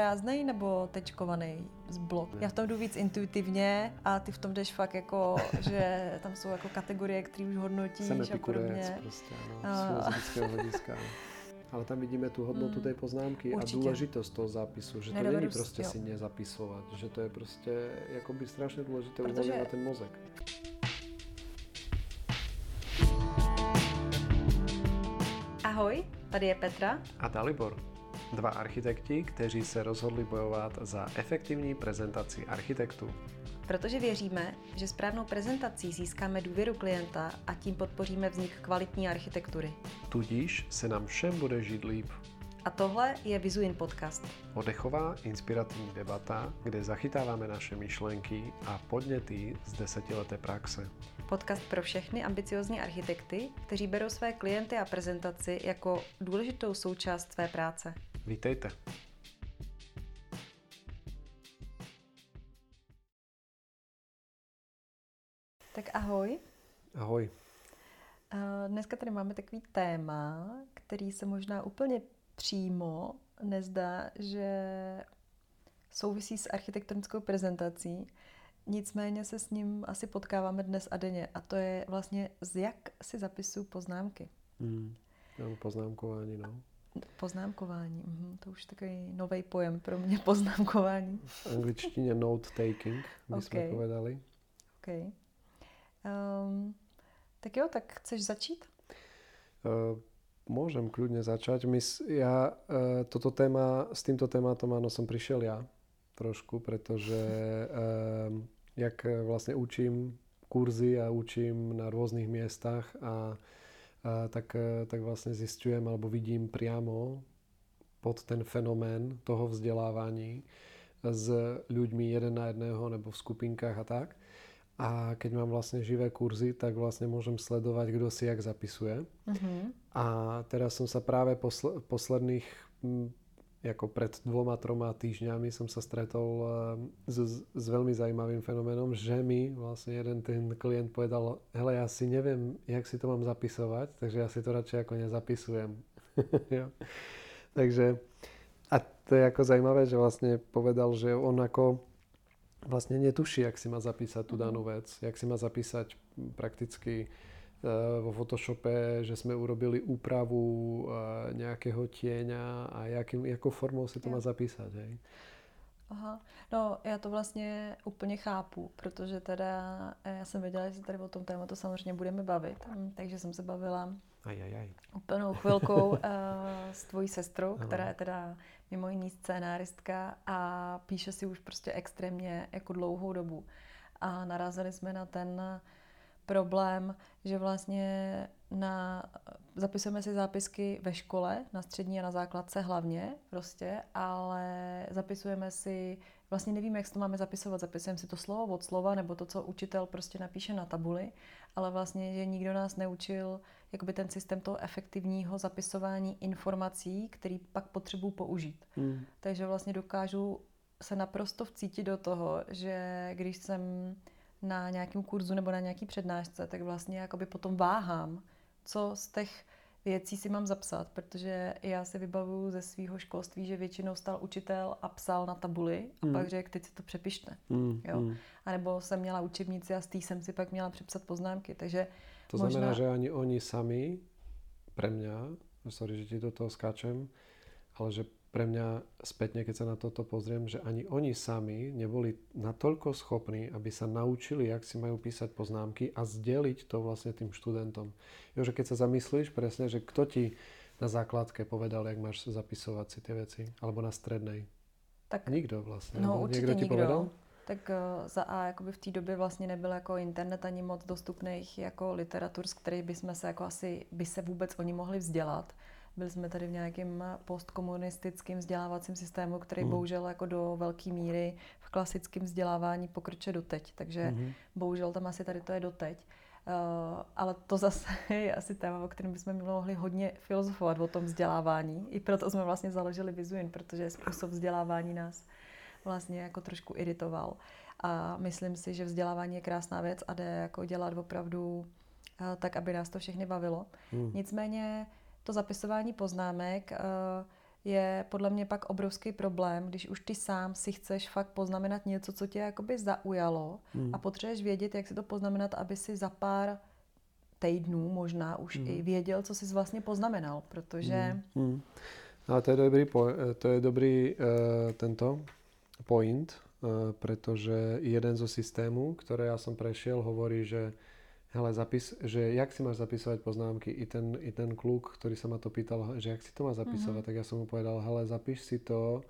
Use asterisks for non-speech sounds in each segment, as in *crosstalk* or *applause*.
Prázdnej nebo tečkovaný z blok? Já v tom jdu víc intuitivně a ty v tom jdeš fakt jako, *laughs* že tam jsou jako kategorie, které už hodnotíš Jsem a podobně. prostě, no, z filozofického hlediska. no. *laughs* Ale tam vidíme tu hodnotu Mm, té poznámky určitě. a důležitost toho zápisu, že to Nedovedu není si- prostě jo. si nezapisovat, že to je prostě jakoby strašně důležité Protože- uvolňovat ten mozek. Ahoj, tady je Petra. A Dalibor, dva architekti, kteří se rozhodli bojovat za efektivní prezentaci architektů. Protože věříme, že správnou prezentací získáme důvěru klienta a tím podpoříme vznik kvalitní architektury. Tudíž se nám všem bude žít líp. A tohle je Vizuin Podcast. Odechová inspirativní debata, kde zachytáváme naše myšlenky a podněty z desetileté praxe. Podcast pro všechny ambiciozní architekty, kteří berou své klienty a prezentaci jako důležitou součást své práce. Vítejte. Tak ahoj. Ahoj. Eh, Dneska tady máme takový téma, který se možná úplně přímo nezdá, že souvisí s architektonickou prezentací. Nicméně se s ním asi potkáváme dnes a denně. A to je vlastně, z jak si zapisuju poznámky. Hmm. Mám poznámkování, no. Poznámkování, mhm, to už takový nový pojem pro mě, *laughs* poznámkování. V angličtině note taking, by jsme Ok. povedali. OK. Um, tak jo, tak chceš začít? Uh, môžem kľudne začať. My, s- ja uh, toto téma, s týmto tématom áno som prišiel ja trošku, pretože um, jak eh, vlastne učím kurzy a učím na rôznych miestach a, a tak, eh, tak vlastne zistujem alebo vidím priamo pod ten fenomén toho vzdelávaní s ľuďmi jeden na jedného nebo v skupinkách a tak. A keď mám vlastne živé kurzy, tak vlastne môžem sledovať, kto si jak zapisuje. Mhm. A teraz som sa práve posl- posledných, mm, ako pred dvoma, troma týždňami som sa stretol eh, s, s veľmi zaujímavým fenoménom, že mi vlastne jeden ten klient povedal, hele, ja si neviem, jak si to mám zapisovať, takže ja si to radšej ako nezapisujem. *laughs* Takže a to je ako zaujímavé, že vlastne povedal, že on ako vlastne netuší, jak si má zapísať tú danú vec, jak si má zapísať prakticky vo Photoshope, že sme urobili úpravu eh, nejakého tieňa a jakým, jakou formou si to má zapísať. Hej? Aha, no já to vlastně úplně chápu, protože teda eh, já jsem věděla, že se tady o tom tématu samozřejmě budeme bavit, mm, takže jsem se bavila Aj, aj, aj. úplnou chvilkou uh, *laughs* s tvojí sestrou, Ano. která je teda mimo jiný scénáristka a píše si už prostě extrémně jako dlouhou dobu. A narazili jsme na ten problém, že vlastně na, zapisujeme si zápisky ve škole, na střední a na základce hlavně prostě, ale zapisujeme si, vlastně nevíme, jak si to máme zapisovat, zapisujeme si to slovo od slova, nebo to, co učitel prostě napíše na tabuli, ale vlastně, že nikdo nás neučil jakoby ten systém toho efektivního zapisování informací, který pak potřebuji použít. Mm. Takže vlastně dokážu se naprosto vcítit do toho, že když jsem na nějakém kurzu nebo na nějaký přednášce, tak vlastně jakoby potom váhám, co z těch věcí si mám zapsat, protože já si vybavuju ze svého školství, že většinou stal učitel a psal na tabuli a Mm. pak řekl, teď si to přepište. Mm, Jo? mm. A nebo jsem měla učebnici a z té jsem si pak měla přepsat poznámky. Takže To možná... znamená, že ani oni sami, pre mňa, sorry, že ti do toho skáčem, ale že pre mňa spätne, keď sa na toto pozriem, že ani oni sami neboli natoľko schopní, aby sa naučili, jak si majú písať poznámky a zdeliť to vlastne tým študentom. Jo, že keď sa zamyslíš presne, že kto ti na základke povedal, jak máš zapisovať si tie veci, alebo na strednej. tak Nikdo vlastne. No Nebo určitě Niekto ti nikdo. povedal? Tak eh, za A jakoby v té době vlastně nebyl jako internet ani moc dostupných jako literatur, z kterých bychom se jako asi, by se vůbec oni mohli vzdělat. Byli jsme tady v nějakém postkomunistickém vzdělávacím systému, který Mhm. bohužel jako do velké míry v klasickém vzdělávání pokročuje doteď. Takže Mhm. bohužel tam asi tady to je doteď. Uh, ale to zase *laughs* je asi téma, o kterém bychom mohli hodně filozofovat o tom vzdělávání. I proto jsme vlastně založili Vizuin, protože způsob vzdělávání nás vlastně jako trošku iritoval. A myslím si, že vzdělávání je krásná věc a jde jako dělat opravdu eh, tak, aby nás to všechny bavilo. Hmm. Nicméně to zapisování poznámek, eh, je podle mě pak obrovský problém, když už ty sám si chceš fakt poznamenat něco, co tě jakoby zaujalo hmm. a potřebuješ vědět, jak si to poznamenat, aby si za pár týdnů možná už hmm. i věděl, co jsi vlastně poznamenal, protože... Hmm. Hmm. Ale to je dobrý, to je dobrý uh, tento point, uh, pretože jeden zo systému, ktoré ja som prešiel, hovorí, že hele, zapis, že jak si máš zapisovať poznámky. I ten, I ten kluk, ktorý sa ma to pýtal, že jak si to má zapisovať, mm-hmm. tak ja som mu povedal, hele, zapíš si to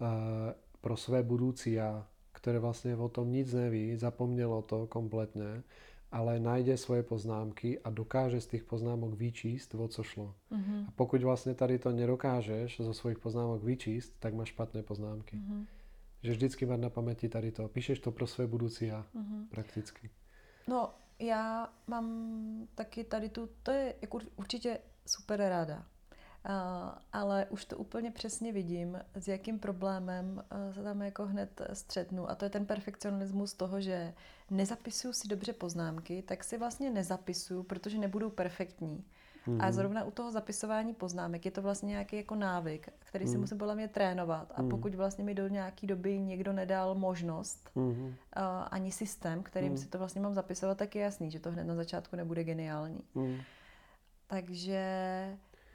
uh, pro své budúci ja, ktoré vlastne o tom nic neví, zapomnělo to kompletne, ale najde svoje poznámky a dokáže z tých poznámok vyčíst, o co šlo. Mm-hmm. A pokud vlastně tady to nedokážeš zo svojich poznámok vyčíst, tak máš špatné poznámky. Mm-hmm. Že vždycky mať na paměti tady to. Píšeš to pro své budoucí já, mm-hmm. prakticky. No, já mám taky tady tu, to je jako určitě super ráda. Ale už to úplně přesně vidím, s jakým problémem se tam jako hned střetnu. A to je ten perfekcionismus toho, že nezapisuju si dobře poznámky, tak si vlastně nezapisuju, protože nebudou perfektní. Mm-hmm. A mhm. zrovna u toho zapisování poznámek je to vlastně nějaký jako návyk, který mm. si mhm. musím podle mě trénovat. A mm. pokud vlastně mi do nějaké doby někdo nedal možnost, mm. uh, ani systém, kterým mm. si to vlastně mám zapisovat, tak je jasný, že to hned na začátku nebude geniální. Mm. Takže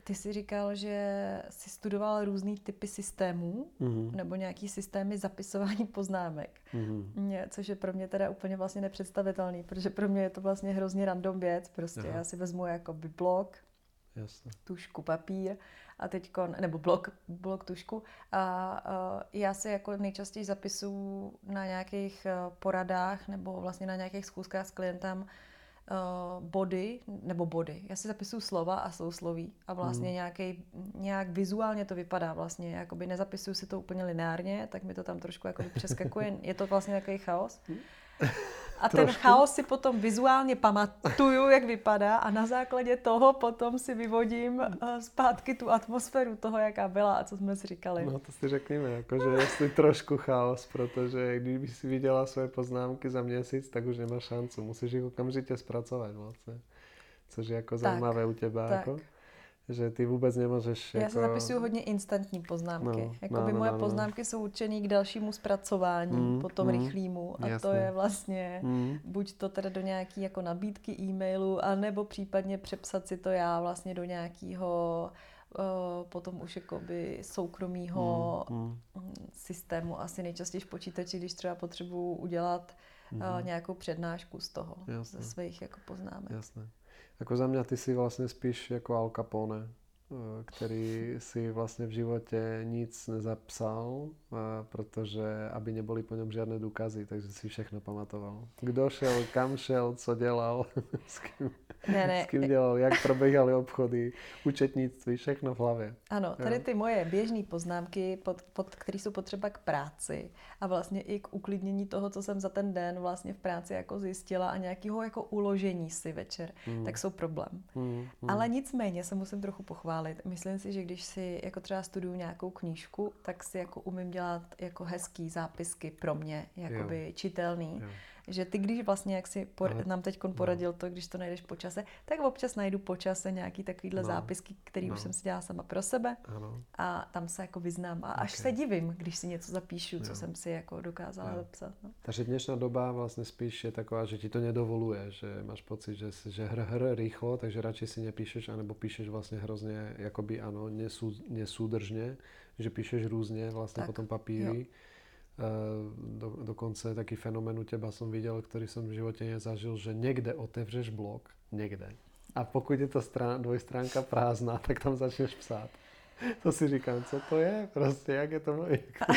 ty jsi říkal, že jsi studoval různý typy systémů, mm. nebo nějaký systémy zapisování poznámek, mm. což je pro mě teda úplně vlastně nepředstavitelný, protože pro mě je to vlastně hrozně random věc, prostě Aha. já si vezmu jako blok, Jasne. tušku, papír a teďko, nebo blok, blok tušku a uh, já si jako nejčastěji zapisuju na nějakých uh, poradách nebo vlastně na nějakých schůzkách s klientem uh, body, nebo body. Já si zapisuju slova a sousloví a vlastně hmm. nějaký, nějak vizuálně to vypadá vlastně, jakoby nezapisuju si to úplně lineárně, tak mi to tam trošku jako přeskakuje. *laughs* Je to vlastně takový chaos. A ten chaos si potom vizuálně pamatuju, jak vypadá a na základě toho potom si vyvodím uh, zpátky tu atmosféru toho, jaká byla a co jsme si říkali. No to si řekněme, jakože jestli trošku chaos, protože když si viděla své poznámky za měsíc, tak už nemá šancu. Musíš jich okamžitě zpracovat vlastně. Což je jako zajímavé u těba. Tak. Jako že ty vůbec nemůžeš... Já jako... si zapisuju hodně instantní poznámky. No, Jakoby no, moje no, no. poznámky jsou určené k dalšímu zpracování, mm, potom mm, rychlému. A jasně. to je vlastně mm. buď to teda do nějaký jako nabídky e-mailu, anebo případně přepsat si to já vlastně do nějakého uh, potom už jakoby soukromého mm, mm. systému. Asi nejčastěji v počítači, když třeba potřebuji udělat mm. nějakou přednášku z toho, Jasne. ze svých jako poznámek. Jasné. Jako za mě ty si vlastně spíš jako Al Capone, který si vlastně v životě nic nezapsal, eh, protože aby neboli po něm žádné důkazy, takže si všechno pamatoval. Kdo šel, kam šel, co dělal, *laughs* s kým, ne, ne. s kým dělal, jak probíhaly obchody, účetnictví, všechno v hlavě. Ano, tady ty moje běžné poznámky, pod, pod, které jsou potřeba k práci a vlastně i k uklidnění toho, co jsem za ten den vlastně v práci jako zjistila a nějakého jako uložení si večer, hmm. tak jsou problém. Hmm. Hmm. Ale nicméně se musím trochu pochválit. Myslím si, že když si jako třeba studuju nějakou knížku, tak si jako umím dělat jako hezký zápisky pro mě, jakoby jo. čitelný. Jo že ty, když vlastně, jak si por, nám teď no. poradil no. to, když to najdeš po čase, tak občas najdu po čase nějaký takovýhle no. zápisky, který no. už jsem si dělala sama pro sebe ano. a tam se jako vyznám a až okay. se divím, když si něco zapíšu, co jo. jsem si jako dokázala jo. zapsat. No. Takže dnešná doba vlastně spíš je taková, že ti to nedovoluje, že máš pocit, že, že hr, hr rýchlo, takže radši si nepíšeš, anebo píšeš vlastně hrozně, jakoby ano, nesú, nesúdržně, že píšeš různě vlastně tak. potom papíry. Jo Eh, do, dokonce taký fenomén u teba som videl, ktorý som v živote nezažil, že niekde otevřeš blog, niekde. A pokud je to strán, dvojstránka prázdná, *laughs* tak tam začneš psát. To si říkám, co to je? Prostě jak je to, jak,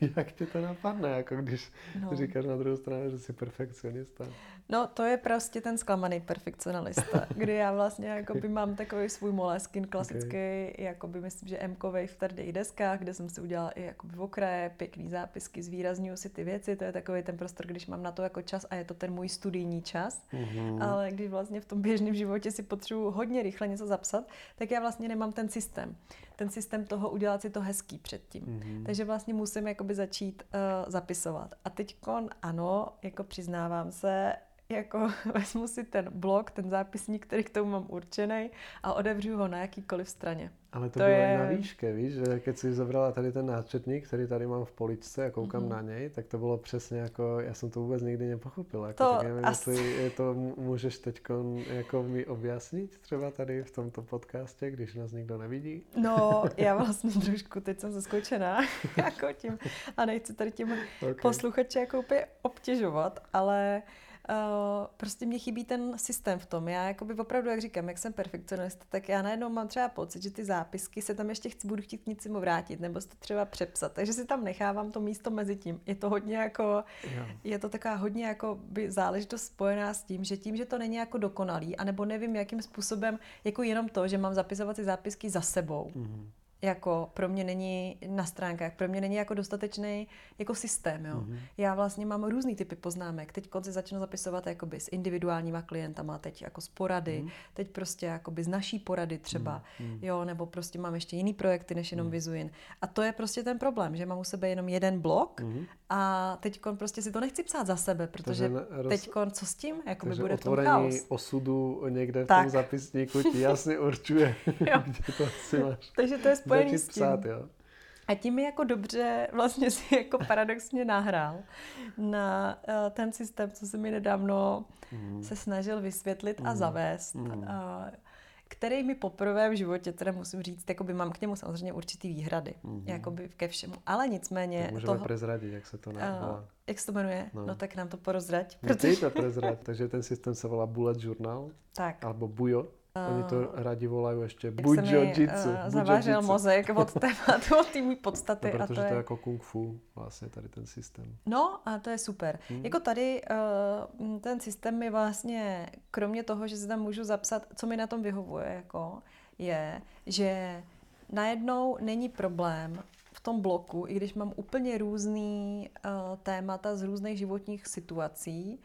*laughs* jak ti to napadne, jako když no. říkáš na druhou stranu, že jsi perfekcionista. No to je prostě ten zklamaný perfekcionalista, *laughs* kdy já vlastně jakoby mám takový svůj moleskin klasický, okay. jakoby myslím, že m v tvrdých deskách, kde jsem si udělala i jakoby v okraje, pěkný zápisky, zvýrazňuju si ty věci, to je takový ten prostor, když mám na to jako čas a je to ten můj studijní čas, mm-hmm. ale když vlastně v tom běžném životě si potřebuji hodně rychle něco zapsat, tak já vlastně nemám ten systém ten systém toho udělat si to hezký předtím. Mm-hmm. Takže vlastně musím jakoby začít uh, zapisovat. A teď ano, jako přiznávám se, jako *laughs* vezmu si ten blok, ten zápisník, který k tomu mám určený a odevřu ho na jakýkoliv straně. Ale to, to bylo je... na výške, víš, že keď si zobrala tady ten náčetník, který tady mám v poličce a koukám mm-hmm. na něj, tak to bylo přesně jako, já jsem to vůbec nikdy nepochopil. Jako, to tak nevím, asi... jestli je to můžeš teď jako mi objasnit třeba tady v tomto podcastě, když nás nikdo nevidí. No, já *laughs* vlastně trošku, teď jsem zaskočená *laughs* jako tím a nechci tady tím okay. posluchače jako úplně obtěžovat, ale uh, prostě mě chybí ten systém v tom. Já jakoby opravdu, jak říkám, jak jsem perfekcionista, tak já najednou mám třeba pocit, že ty zápisky se tam ještě chci, budu chtít nic vrátit, nebo si to třeba přepsat. Takže si tam nechávám to místo mezi tím. Je to hodně jako, jo. je to taková hodně jako by záležitost spojená s tím, že tím, že to není jako dokonalý, anebo nevím, jakým způsobem, jako jenom to, že mám zapisovat ty zápisky za sebou. Mm-hmm jako pro mě není na stránkách, pro mě není jako dostatečný jako systém. Jo. Mm-hmm. Já vlastně mám různý typy poznámek. Teď konci začnu zapisovat jakoby s individuálníma klientama, teď jako z porady, mm-hmm. teď prostě jakoby z naší porady třeba, mm-hmm. jo, nebo prostě mám ještě jiný projekty než jenom mm-hmm. Vizuin. A to je prostě ten problém, že mám u sebe jenom jeden blok mm-hmm. a teď prostě si to nechci psát za sebe, protože roz... teď co s tím, jako by bude v tom chaos. osudu někde v tak. tom zapisníku ti jasně určuje, *laughs* *laughs* kde to asi máš. Takže to je spojený s tím. Psát, jo. A tím mi jako dobře vlastně si jako paradoxně nahrál na uh, ten systém, co se mi nedávno mm. se snažil vysvětlit mm. a mhm. zavést. Mm. Uh, který mi poprvé v životě, teda musím říct, jakoby mám k němu samozřejmě určitý výhrady, mm-hmm. jakoby ke všemu, ale nicméně... Tak můžeme toho, prezradit, jak se to jmenuje. Uh, jak se to jmenuje? No. no tak nám to porozrať. Protože... ty to prezrať, takže ten systém se volá Bullet Journal. Tak. Alebo Bujo. Oni to rádi volají ještě bujojitsu. Uh, zavážel mozek od tématu, *laughs* od té podstaty. No, protože a to, je... to je jako kung fu vlastně tady ten systém. No a to je super. Hmm. Jako tady uh, ten systém je vlastně, kromě toho, že si tam můžu zapsat, co mi na tom vyhovuje, jako, je, že najednou není problém v tom bloku, i když mám úplně různý uh, témata z různých životních situací,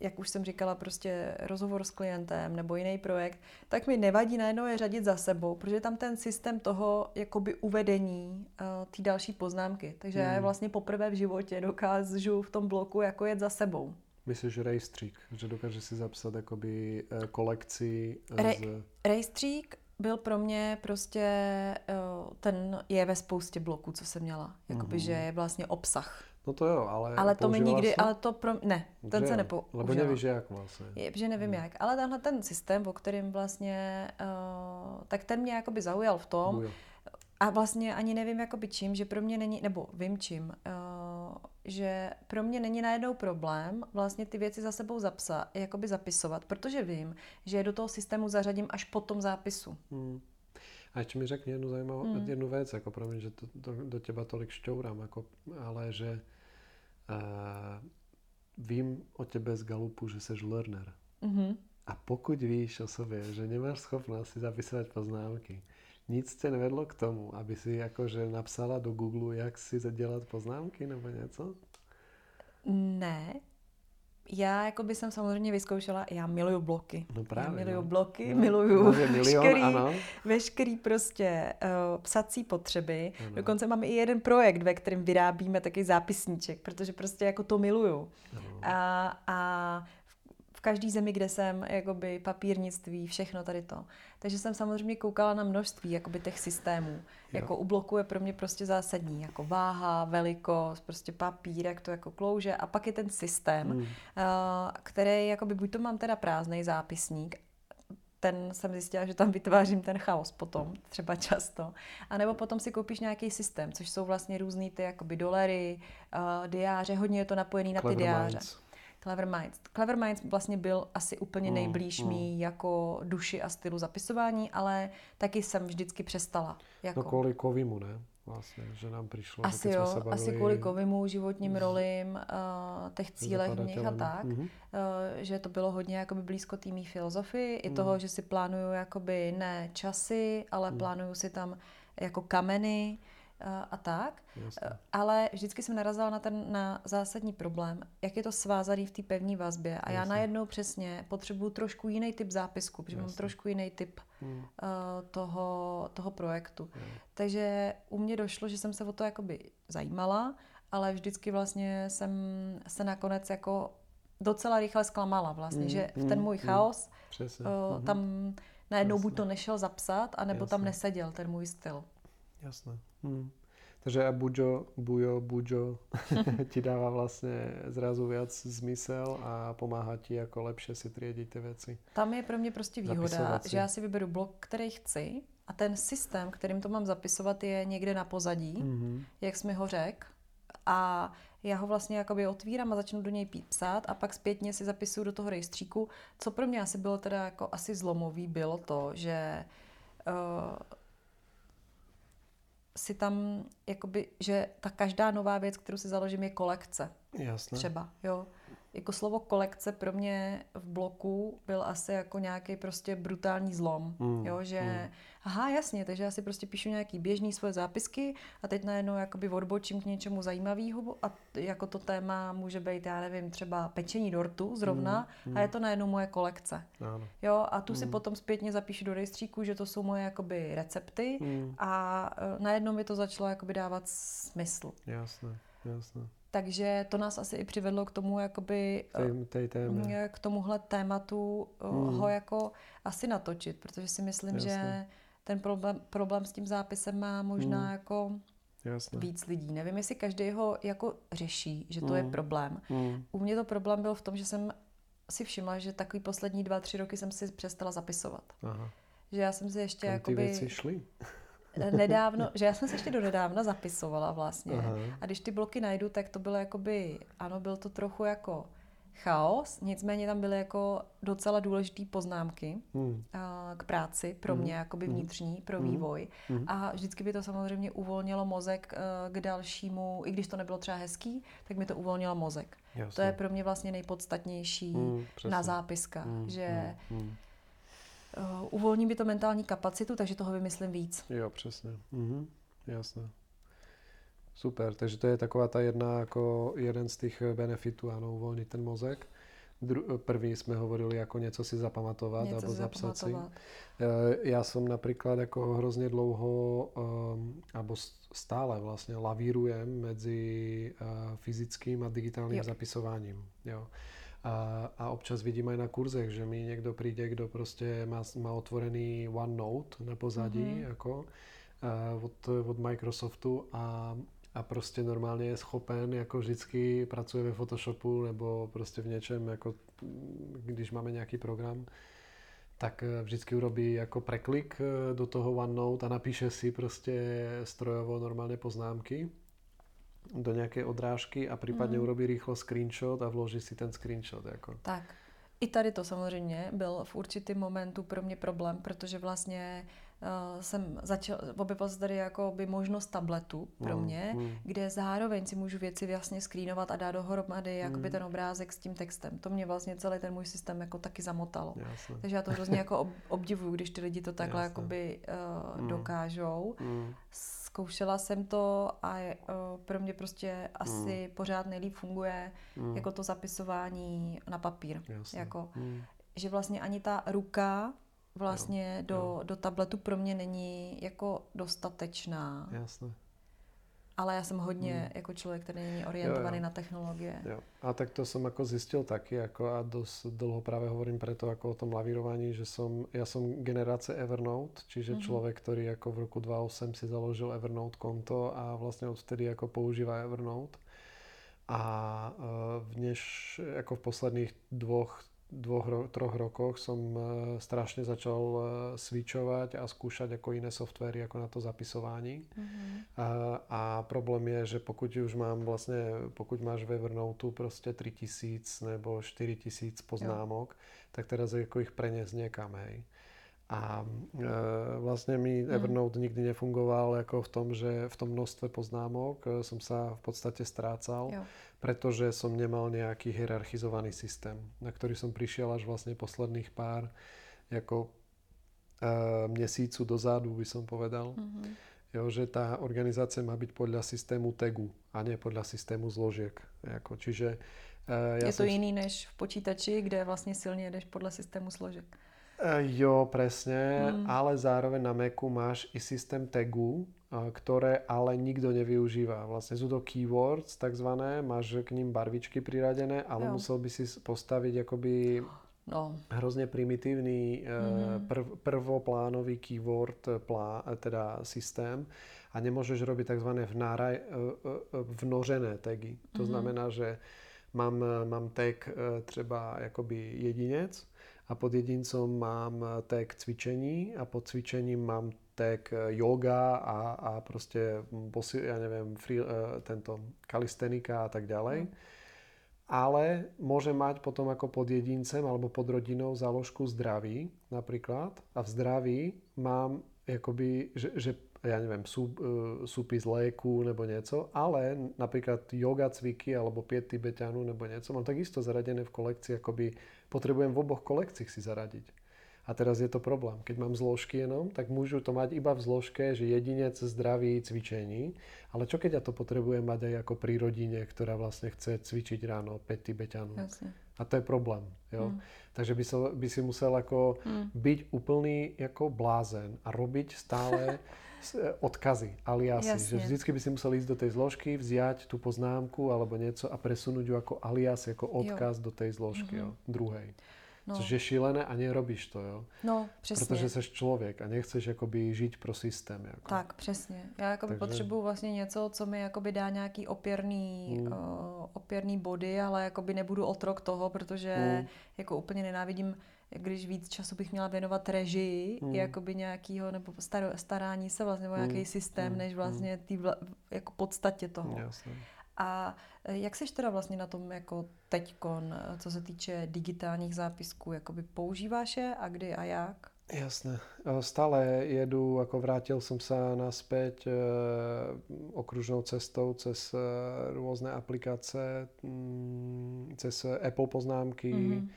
jak už jsem říkala, prostě rozhovor s klientem nebo jiný projekt, tak mi nevadí najednou je řadit za sebou, protože tam ten systém toho jakoby uvedení uh, té další poznámky. Takže hmm. já je vlastně poprvé v životě dokážu v tom bloku jako jet za sebou. Myslíš rejstřík, že dokáže si zapsat jakoby uh, kolekci Re- z... Rejstřík byl pro mě prostě, ten je ve spoustě bloků, co jsem měla. Jakoby, uh-huh. že je vlastně obsah. No to jo, ale Ale to mi nikdy, ale to pro ne, ten se nepoužívá. Lebo nevíš jak vlastně. Je, že nevím hmm. jak, ale tenhle ten systém, o kterým vlastně, uh, tak ten mě jakoby zaujal v tom, Bujo. a vlastně ani nevím jakoby čím, že pro mě není, nebo vím čím, uh, že pro mě není najednou problém vlastně ty věci za sebou zapsat, jakoby zapisovat, protože vím, že je do toho systému zařadím až po tom zápisu. Hmm. A ještě mi řekni jednu zajímavou, hmm. jednu věc, jako pro mě, že to, to, do těba tolik šťourám, jako, ale že vím o tebe z Galupu, že jsi learner. Mm-hmm. A pokud víš o sobě, že nemáš schopnost si zapisovat poznámky, nic tě nevedlo k tomu, aby si jakože napsala do Google, jak si zadělat poznámky nebo něco? Ne, já jako by jsem samozřejmě vyzkoušela, já miluju bloky. No právě, já miluju no. bloky, no, miluju no, milion, veškerý, ano. veškerý prostě uh, psací potřeby. Ano. Dokonce mám i jeden projekt, ve kterém vyrábíme taky zápisníček, protože prostě jako to miluju. Ano. A, a v každé zemi, kde jsem, jakoby papírnictví, všechno tady to. Takže jsem samozřejmě koukala na množství jakoby těch systémů. Jo. Jako u bloku je pro mě prostě zásadní, jako váha, velikost, prostě papír, jak to jako klouže a pak je ten systém, hmm. uh, který jakoby buď to mám teda prázdný zápisník, ten jsem zjistila, že tam vytvářím ten chaos potom, třeba často. A nebo potom si koupíš nějaký systém, což jsou vlastně různý ty jakoby dolery, uh, diáře, hodně je to napojený na ty diáře. Minds. Clever Minds. Clever Minds vlastně byl asi úplně mm, nejblíž mm, mý jako duši a stylu zapisování, ale taky jsem vždycky přestala. Jako. No kvůli kovimu, ne? Vlastně, že nám přišlo, asi že jo, se bavili... asi kvůli kovimu, životním rolím, uh, těch cílech v nich a tak, mm-hmm. uh, že to bylo hodně jakoby blízko týmí filozofii, i mm. toho, že si plánuju jakoby ne časy, ale mm. plánuju si tam jako kameny, a tak. Jasně. Ale vždycky jsem narazila na ten na zásadní problém, jak je to svázaný v té pevné vazbě. A Jasně. já najednou přesně potřebuju trošku jiný typ zápisku, protože Jasně. mám trošku jiný typ hmm. uh, toho, toho projektu. Hmm. Takže u mě došlo, že jsem se o to jakoby zajímala, ale vždycky vlastně jsem se nakonec jako docela rychle zklamala vlastně, Mm, že v ten můj mm. chaos Přesně. uh, Mhm. tam najednou Jasně. buď to nešel zapsat, anebo tam Jasně. neseděl ten můj styl. Jasné. Hmm. Takže a Bujo, Bujo, Bujo *laughs* ti dáva vlastne zrazu viac zmysel a pomáha ti jako lepšie si triediť ty věci. Tam je pro mě prostě výhoda, že já si vyberu blok, který chci a ten systém, kterým to mám zapisovat, je někde na pozadí, Mm-hmm. jak jsi mi ho řekl. A já ho vlastně jakoby otvírám a začnu do něj psát a pak zpětně si zapisuju do toho rejstříku. Co pro mě asi bylo teda jako asi zlomový, bylo to, že uh, si tam, jakoby, že ta každá nová věc, kterou si založím, je kolekce Jasné. třeba, jo. Jako slovo kolekce pro mě v bloku byl asi jako nějaký prostě brutální zlom, Mm, jo, že mm. aha, jasně, takže já si prostě píšu nějaký běžný svoje zápisky a teď najednou jakoby odbočím k něčemu zajímavému a jako to téma může být, já nevím, třeba pečení dortu zrovna Mm, a je to najednou moje kolekce. Áno. Jo, a tu si potom zpětně zapíšu do rejstříku, že to jsou moje jakoby recepty Mm, a e, najednou mi to začalo jakoby dávat smysl. jasné, jasné. Takže to nás asi i přivedlo k tomu, jakoby, Tej, tej téme. eh, k tomuhle tématu eh, Mm. ho jako asi natočit, protože si myslím, Jasně. že ten problém, problém s tím zápisem má možná Mm. jako Jasné. víc lidí. Nevím, jestli každý ho jako řeší, že to je Mm. problém. Mm, U mě to problém byl v tom, že jsem si všimla, že takový poslední dva, tři roky jsem si přestala zapisovat. aha. Že já jsem si ještě Kam ty jakoby věci šly? Nedávno, že já jsem se ještě do nedávna zapisovala vlastně. Aha. A když ty bloky najdu, tak to bylo jakoby, ano, byl to trochu jako chaos, nicméně tam byly jako docela důležité poznámky Mm, a, k práci pro Mhm. mě, jakoby Mhm. vnitřní, pro Mhm. vývoj. Mhm. A vždycky by to samozřejmě uvolnilo mozek eh, k dalšímu, i když to nebylo třeba hezký, tak mi to uvolnilo mozek. jasné. To je pro mě vlastně nejpodstatnější Mm, přesně. na zápiskách, Mm, že mm, mm. Uh, uvolní mi to mentální kapacitu, takže toho vymyslím víc. Jo, přesně. Mhm, jasné. Super, takže to je taková ta jedna, jako jeden z těch benefitů, ano, uvolnit ten mozek. Dru- prvý jsme hovorili, jako něco si zapamatovat Něco alebo si zapsat si. Eh, Ja som napríklad ako hrozne dlouho, um, alebo s- stále vlastne lavírujem medzi uh, fyzickým a digitálnym Jo. zapisovaním. Jo. A, a občas vidím aj na kurzech, že mi niekto príde, kto proste má, má otvorený OneNote na pozadí, Mhm. ako uh, od, od Microsoftu a, a prostě normálně je schopen, jako vždycky pracuje ve Photoshopu nebo prostě v něčem, jako když máme nějaký program, tak eh, vždycky urobí jako preklik eh, do toho OneNote a napíše si prostě strojovo normálně poznámky do nějaké odrážky a případně Mhm. urobí rýchlo screenshot a vloží si ten screenshot. Jako. Tak. I tady to samozřejmě byl v určitém momentu pro mě problém, protože vlastně uh, jsem začal, objevila se tady jako by možnost tabletu pro Mm, mě, mm. kde zároveň si můžu věci jasně skrýnovat a dát dohromady jakoby Mm. ten obrázek s tím textem. To mě vlastně celý ten můj systém jako taky zamotalo. Jasné. Takže já to hrozně jako ob- obdivuju, když ty lidi to takhle Jasné. jakoby uh, Mm. dokážou. Mm. Zkoušela jsem to a je, uh, pro mě prostě asi pořád nejlíp funguje Mm. jako to zapisování na papír. Jasné. Jako, Mm. že vlastně ani ta ruka vlastně Jo, do, jo. do tabletu pro mě není jako dostatečná. Jasné. Ale já jsem hodně Hmm. jako člověk, který není orientovaný jo. na technologie. Jo. A tak to som ako zistil taky, ako a dosť dlho práve hovorím preto ako o tom lavírovaní, že som, ja som generácie Evernote, čiže Mhm. mm-hmm. človek, ktorý ako v roku 2008 si založil Evernote konto a vlastne odvtedy ako používa Evernote. A uh, v než, ako v posledných dvoch, dvoch ro- troch rokoch som uh, strašne začal uh, switchovať a skúšať ako iné softwary ako na to zapisování. Mhm. A, a problém je, že pokud už mám vlastně, pokud máš v Evernote prostě 3000 nebo 4000 poznámok, jo. tak teraz jako ich preniesť někam, hej. A e, vlastně mi Hmm. Evernote nikdy nefungoval jako v tom, že v tom množstve poznámok e, som sa v podstate strácal, Jo. Pretože som nemal nejaký hierarchizovaný systém, na ktorý som prišiel až vlastne posledných pár jako e, měsíců dozadu, by som povedal. Mhm. Jo, že tá organizácia má byť podľa systému tagu a nie podľa systému zložiek. Jako, čiže uh, ja je to som... jiný než v počítači, kde vlastně silně jdeš podle systému složek. Uh, jo, presne, Mm. ale zároveň na Macu máš i systém tagu ktoré ale nikto nevyužíva. Vlastne sú to keywords takzvané, máš k ním barvičky priradené, ale jo. musel by si postaviť akoby no. hrozne primitívny mm-hmm. prv, prvoplánový keyword plá, teda systém a nemôžeš robiť tzv. Vnáraj, vnožené tagy. To mm-hmm. znamená, že mám, mám tag třeba jakoby jedinec, a pod jedincom mám tag cvičení a pod cvičením mám tag yoga a, a prostě, posi, ja neviem, free, eh, tento kalistenika a tak ďalej. Mm. Ale môže mať potom ako pod jedincem alebo pod rodinou záložku zdraví napríklad a v zdraví mám jakoby, že, že ja neviem, sú, uh, súpis léku nebo niečo, ale napríklad yoga cviky alebo 5 tibetanu nebo niečo mám takisto zaradené v kolekcii, akoby potrebujem v oboch kolekciách si zaradiť. A teraz je to problém. Keď mám zložky jenom, tak môžu to mať iba v zložke, že jedinec zdraví cvičení. Ale čo keď ja to potrebujem mať aj ako pri rodine, ktorá vlastne chce cvičiť ráno 5 tibetanov. Jasne. A to je problém. Jo? Mm. Takže by, so, by si musel ako mm. byť úplný ako blázen a robiť stále *laughs* e, odkazy, aliasy. Jasne. Že vždycky by si musel ísť do tej zložky, vziať tú poznámku alebo niečo a presunúť ju ako alias, ako odkaz jo. do tej zložky mm-hmm. jo, druhej. No. Což je šílené a nerobíš to, jo? No, přesně. Protože jsi člověk a nechceš jakoby žít pro systém. Jako. Tak, přesně. Já jakoby Takže... potřebuju vlastně něco, co mi jakoby dá nějaký opěrný, mm. uh, opěrný body, ale jakoby nebudu otrok toho, protože mm. jako úplně nenávidím když víc času bych měla věnovat režii, mm. jakoby nějakýho, nebo star, starání se vlastně, nebo mm. nějaký systém, mm. než vlastně tý vla, jako podstatě toho. Jasně. A e, jak seš teda vlastně na tom jako teďkon, e, co se týče digitálních zápisků, jakoby používáš je a kdy a jak? Jasné. E, stále jedu, ako vrátil som sa naspäť okružnou cestou cez rôzne aplikácie, mm, cez Apple poznámky, mm-hmm.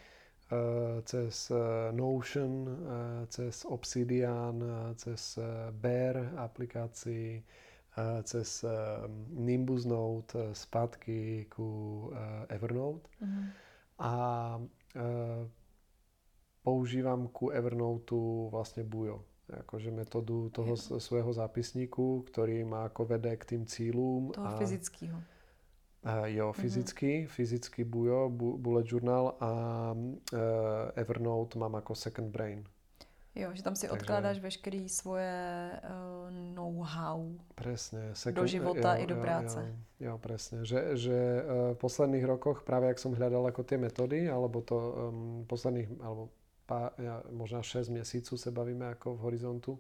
cez Notion, cez Obsidian, cez Bear aplikácii, cez Nimbus Note zpátky ku Evernote. Mm-hmm. A používam ku Evernoteu vlastne Bujo. Akože metódu toho je. svojho zápisníku, ktorý má ako vede k tým cílům. Toho a, fyzického. A jo, fyzicky, mm-hmm. fyzicky Bujo, bu, Bullet Journal a uh, Evernote mám ako second brain. Jo, že tam si Takže... odkládáš veškerý svoje uh, know-how presne, sekund... do života jo, i do jo, práce. Jo, jo presne. Že, že uh, v posledných rokoch, práve ak som hľadal ako tie metódy, alebo to um, posledných, alebo pá, ja, možná 6 mesícov sa bavíme ako v horizontu,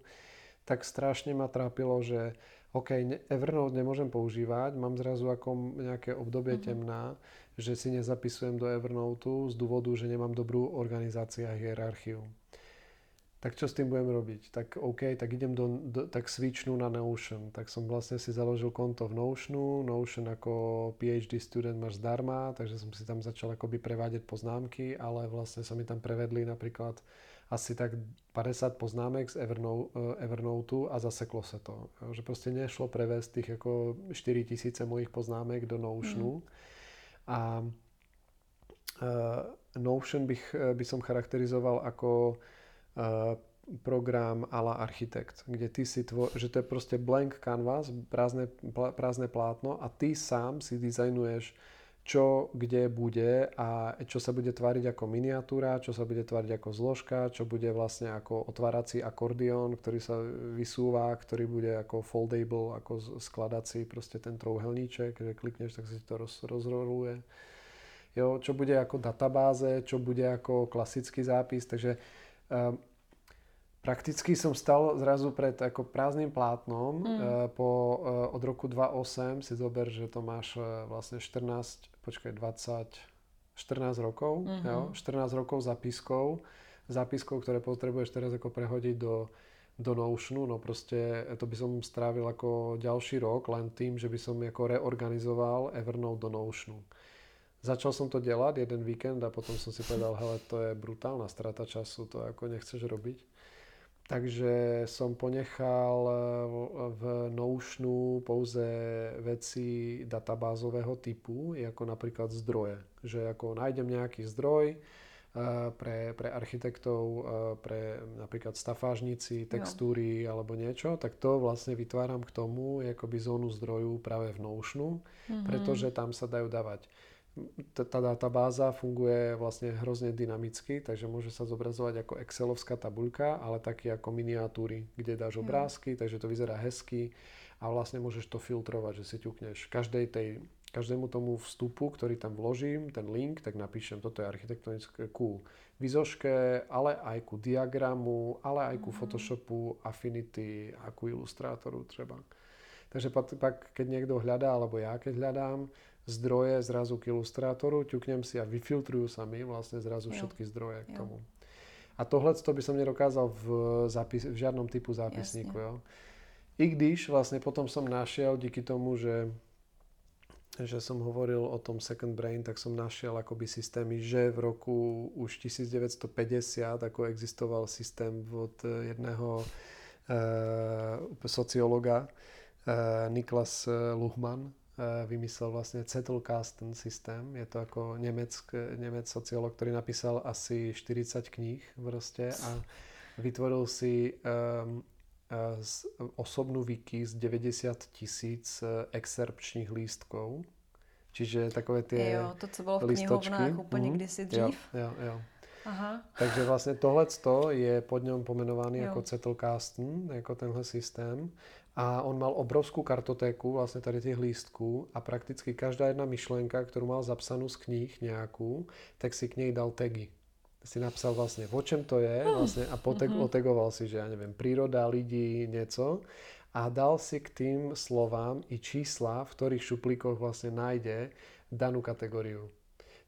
tak strašne ma trápilo, že OK, Evernote nemôžem používať, mám zrazu ako nejaké obdobie mm-hmm. temná, že si nezapisujem do Evernote z dôvodu, že nemám dobrú organizáciu a hierarchiu tak čo s tým budem robiť? Tak OK, tak idem do, do tak switchnú na Notion. Tak som vlastne si založil konto v Notionu. Notion ako PhD student máš zdarma, takže som si tam začal akoby prevádět poznámky, ale vlastne sa mi tam prevedli napríklad asi tak 50 poznámek z eh, Evernoteu a zaseklo se to. Že prostě nešlo prevést tých ako 4000 mojich poznámek do Notionu. Mm. A uh, Notion bych, eh, by som charakterizoval ako program ala architekt, kde ty si tvo, že to je prostě blank canvas, prázdne, prázdne plátno a ty sám si dizajnuješ čo kde bude a čo sa bude tvariť ako miniatúra, čo sa bude tvariť ako zložka, čo bude vlastne ako otvárací akordión, ktorý sa vysúva, ktorý bude ako foldable, ako skladací prostě ten trouhelníček, že klikneš, tak si to roz, rozroluje. Jo, čo bude ako databáze, čo bude ako klasický zápis, takže prakticky som stal zrazu pred ako prázdnym plátnom mm. po, eh, od roku 2008 si zober, že to máš eh, vlastne 14, počkaj, 20, 14 rokov, mm-hmm. jo? 14 rokov zápiskov, zápiskov, ktoré potrebuješ teraz ako prehodiť do, do Notionu, no proste to by som strávil ako ďalší rok len tým, že by som ako reorganizoval Evernote do Notionu. Začal som to delať jeden víkend a potom som si povedal, hele, to je brutálna strata času, to ako nechceš robiť. Takže som ponechal eh, v Notionu pouze veci databázového typu, ako napríklad zdroje. Že ako nájdem nejaký zdroj, pre, pre architektov, pre napríklad stafážnici, textúry jo. alebo niečo, tak to vlastne vytváram k tomu akoby zónu zdrojů práve v Notionu, mm-hmm. pretože tam sa dajú dávať tá databáza funguje vlastne hrozne dynamicky, takže môže sa zobrazovať ako Excelovská tabuľka, ale taky ako miniatúry, kde dáš obrázky, takže to vyzerá hezky a vlastne môžeš to filtrovať, že si ťukneš každej tej každému tomu vstupu, ktorý tam vložím, ten link, tak napíšem, toto je architektonické ku vizoške, ale aj ku diagramu, ale aj ku mm. Photoshopu, Affinity a ku ilustrátoru třeba. Takže pak, pak, keď niekto hľadá, alebo ja keď hľadám zdroje zrazu k ilustrátoru, ťuknem si a vyfiltrujú sa mi vlastne zrazu jo. všetky zdroje k tomu. A tohle to by som nedokázal v, zapis, v žiadnom typu zápisníku. Jo. I když vlastně potom som našiel díky tomu, že že som hovoril o tom Second Brain, tak som našiel akoby systémy, že v roku už 1950 ako existoval systém od jedného e, sociologa e, Niklas Luhmann, e, vymyslel vlastně Zettelkasten systém. Je to jako Němec, Němec sociolog, který napísal asi 40 knih prostě a vytvoril si um, osobnú wiki z 90 tisíc e, excerpčních lístkov. Čiže takové ty Jo, to, co bylo v listočky. knihovnách úplně mm-hmm. kdysi dřív. Jo, jo, jo. Aha. Takže vlastně tohle je pod něm pomenovaný jo. jako Zettelkasten, jako tenhle systém. A on mal obrovskou kartotéku vlastně tady těch lístků a prakticky každá jedna myšlenka, kterou mal zapsanou z knih nějakou, tak si k něj dal tagy si napsal vlastne, o čem to je hm. vlastne, a poteg, mm-hmm. otegoval si, že ja neviem, príroda, lidi, nieco a dal si k tým slovám i čísla, v ktorých šuplíkoch vlastne nájde danú kategóriu.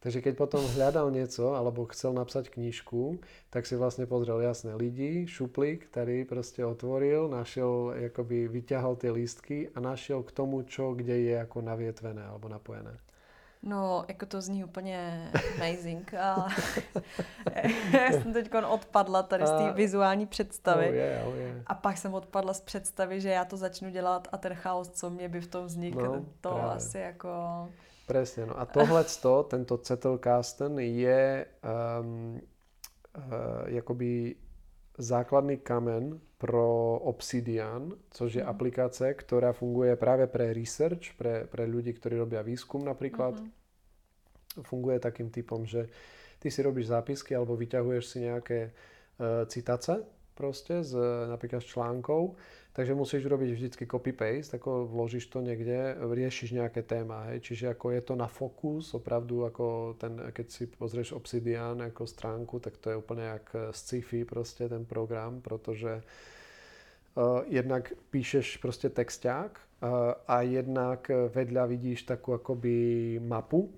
Takže keď potom hľadal nieco, alebo chcel napsať knížku, tak si vlastne pozrel jasné lidi, šuplík, ktorý proste otvoril, našiel, akoby vyťahol tie lístky a našiel k tomu, čo kde je ako navietvené alebo napojené. No, jako to zní úplně amazing. A *laughs* já jsem teď odpadla tady z té vizuální představy. Oh yeah, oh yeah. A pak jsem odpadla z představy, že já to začnu dělat a ten chaos, co mě by v tom vznikl, no, to právě. asi jako... Presne, no a tohle, tento Zettelkasten je um, uh, jakoby základný kamen pro Obsidian, což je mm. aplikace, ktorá funguje práve pre research, pre, pre ľudí, ktorí robia výskum napríklad. Mm-hmm. Funguje takým typom, že ty si robíš zápisky alebo vyťahuješ si nejaké uh, citace proste z napríklad z článkov Takže musíš robiť vždycky copy-paste, ako vložíš to niekde, riešiš nejaké téma, hej. Čiže ako je to na fokus, opravdu ako ten, keď si pozrieš Obsidian ako stránku, tak to je úplne jak sci-fi proste ten program, protože uh, jednak píšeš proste texták uh, a jednak vedľa vidíš takú akoby mapu,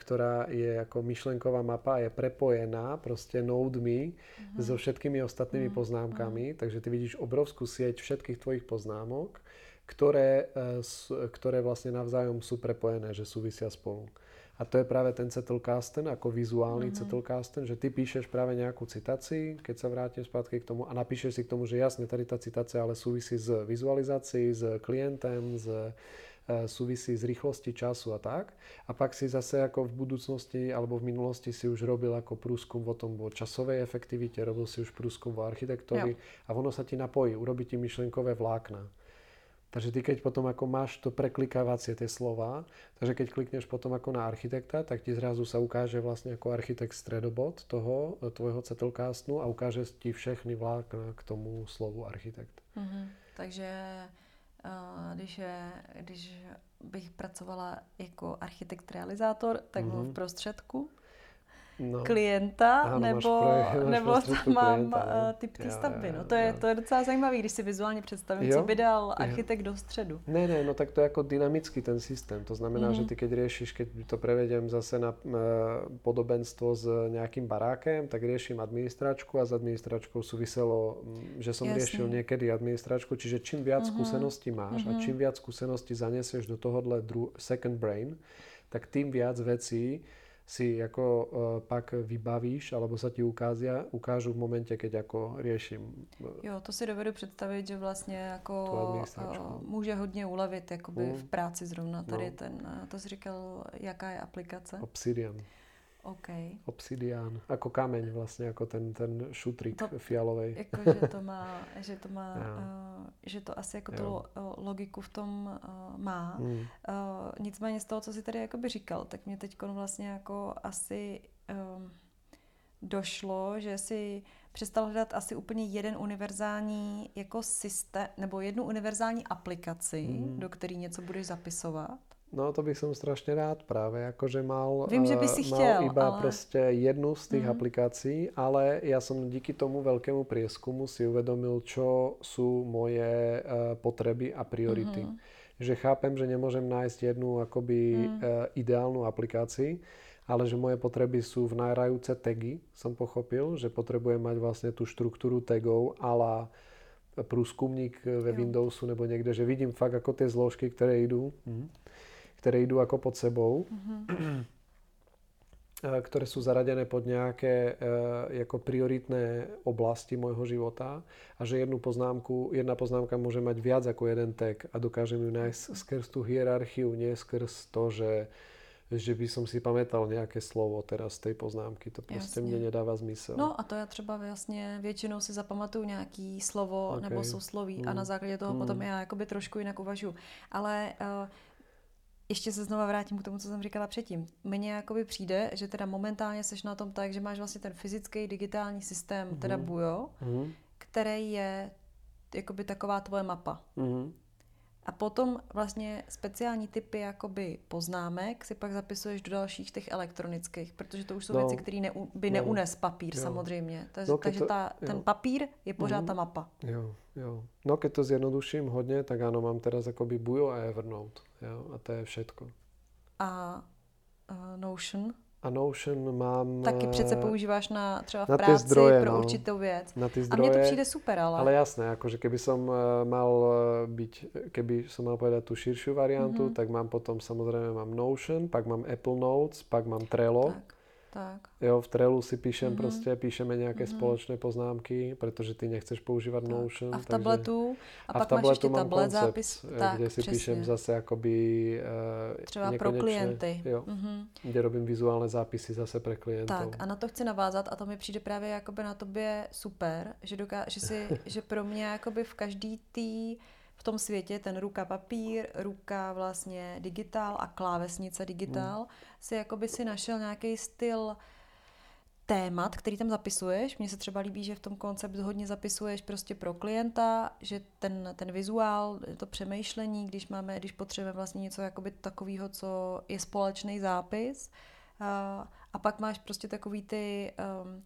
ktorá je ako myšlenková mapa a je prepojená proste nodemi uh-huh. so všetkými ostatnými uh-huh. poznámkami, uh-huh. takže ty vidíš obrovskú sieť všetkých tvojich poznámok, ktoré, e, ktoré vlastne navzájom sú prepojené, že súvisia spolu. A to je práve ten Zettelkasten, ako vizuálny uh-huh. Zettelkasten, že ty píšeš práve nejakú citácii, keď sa vrátim zpátky k tomu a napíšeš si k tomu, že jasne, tady tá citácia ale súvisí s vizualizácií, s klientem, s súvisí s rýchlosti času a tak. A pak si zase ako v budúcnosti alebo v minulosti si už robil ako průskum o tom o časovej efektivite, robil si už průskum o architektovi a ono sa ti napojí, urobí ti myšlenkové vlákna. Takže ty keď potom ako máš to preklikávacie tie slova, takže keď klikneš potom ako na architekta, tak ti zrazu sa ukáže vlastne ako architekt stredobod toho e, tvojho cetelkástnu a ukáže ti všechny vlákna k tomu slovu architekt. Mm-hmm. Takže když, je, když bych pracovala jako architekt realizátor, tak mm-hmm. v prostředku no. klienta, ano, nebo, *laughs* pro, nebo tam mám klienta, no. typ té stavby. no. To, je, to je docela zajímavé, když si vizuálně představím, jo? co by dal architekt jo. do středu. Ne, ne, no tak to je jako dynamický ten systém. To znamená, mm-hmm. že ty keď riešiš, keď to prevedem zase na uh, podobenstvo s nejakým barákem, tak riešim administračku a s administračkou súviselo, že som Jasne. riešil niekedy administračku, čiže čím viac mm-hmm. skúseností máš mm-hmm. a mhm. čím viac skúseností zanesieš do tohohle dru- second brain, tak tým viac vecí si ako uh, pak vybavíš, alebo sa ti ukázia, ukážu v momente, keď jako rieším. E, jo, to si dovedu představit, že vlastně jako uh, může hodně ulevit jakoby mm. v práci zrovna. Tady no. ten, to jsi říkal, jaká je aplikace? Obsidian. OK. Obsidián. Ako kameň vlastně, jako ten, ten šutrik To- fialovej. Jako, že to má, *laughs* že to má, uh, že to asi jako tu Jo. lo- uh, logiku v tom uh, má. Mm. Uh, nicméně z toho, co jsi tady jakoby říkal, tak mě teď vlastně jako asi um, došlo, že si přestal hledat asi úplně jeden univerzální jako systém, nebo jednu univerzální aplikaci, Mhm. do který něco budeš zapisovat. No to bych som strašne rád práve, akože mal, Vím, že by eh, si mal chtěl, iba ale- proste jednu z tých Mhm. aplikácií, ale ja som díky tomu veľkému prieskumu si uvedomil, čo sú moje eh, potreby a priority. Mhm. Že chápem, že nemôžem nájsť jednu akoby Mm. eh, ideálnu aplikácii, ale že moje potreby sú v najrajúce tagy, som pochopil, že potrebujem mať vlastne tú štruktúru tagov ala průzkumník ve Jo. Windowsu nebo někde, že vidím fakt jako ty zložky, které jdou, mhm, které jdou jako pod sebou, Mhm. eh, ktoré sú zaradené pod nejaké eh, jako prioritné oblasti môjho života a že jednu poznámku, jedna poznámka môže mať viac ako jeden tag a dokážem ju nájsť skrz tú hierarchiu, nie skrz to, že že by som si pamätal nejaké slovo teraz z tej poznámky. To prostě Jasně. mne nedáva zmysel. No a to já třeba vlastně většinou si zapamatuju nějaký slovo Ok. nebo sousloví a Mm. na základě toho Mm. potom já jakoby trošku jinak uvažuji. Ale uh, ještě se znova vrátím k tomu, co jsem říkala předtím. Mně jakoby přijde, že teda momentálně seš na tom tak, že máš vlastně ten fyzický digitální systém, teda Mhm. Bujo, Mhm. který je jakoby taková tvoje mapa. Mhm. A potom vlastně speciální typy jakoby poznámek si pak zapisuješ do dalších těch elektronických, protože to už jsou No. věci, které neu, by No. neunes papír Jo. samozřejmě. Takže, No, takže to- ta, ten jo. papír je pořád Mhm. ta mapa. Jo, jo. No keď to zjednoduším hodně, tak áno, mám teraz akoby Bujo a Evernote. Jo, a to je všetko. A uh, Notion A Notion mám taky přece eh, používáš na třeba v na práci zdroje, pro no. určitou věc. na ty A zdroje. mně to přijde super, ale... Ale jasné, akože keby som eh, mal eh, byť, keby som mal povedať tú širšiu variantu, Mhm. tak mám potom samozrejme mám Notion, pak mám Apple Notes, pak mám Trello. Tak, tak. Jo, v Trellu si píšem Mhm. prostě, píšeme nějaké Mhm. společné poznámky, protože ty nechceš používat tak. Notion. A v takže- tabletu, a, a pak v tabletu máš ještě mám tablet koncept, zápis. eh, Tak, kde si přesně. píšem zase jakoby eh, Třeba pro nekonečně, klienty. Jo, Mhm. kde robím vizuálne zápisy zase pre klientov. Tak a na to chci navázat a to mi přijde právě jakoby na tobě super, že, doká- že, si, že pro mě jakoby v každý tý v tom světě ten ruka papír, ruka vlastně digitál a klávesnice digitál Hmm. si jakoby si našel nějaký styl témat, který tam zapisuješ. Mně se třeba líbí, že v tom koncept hodně zapisuješ prostě pro klienta, že ten, ten vizuál, to přemýšlení, když máme, když potřebujeme vlastně něco jakoby takového, co je společný zápis. A, a pak máš prostě takový ty um,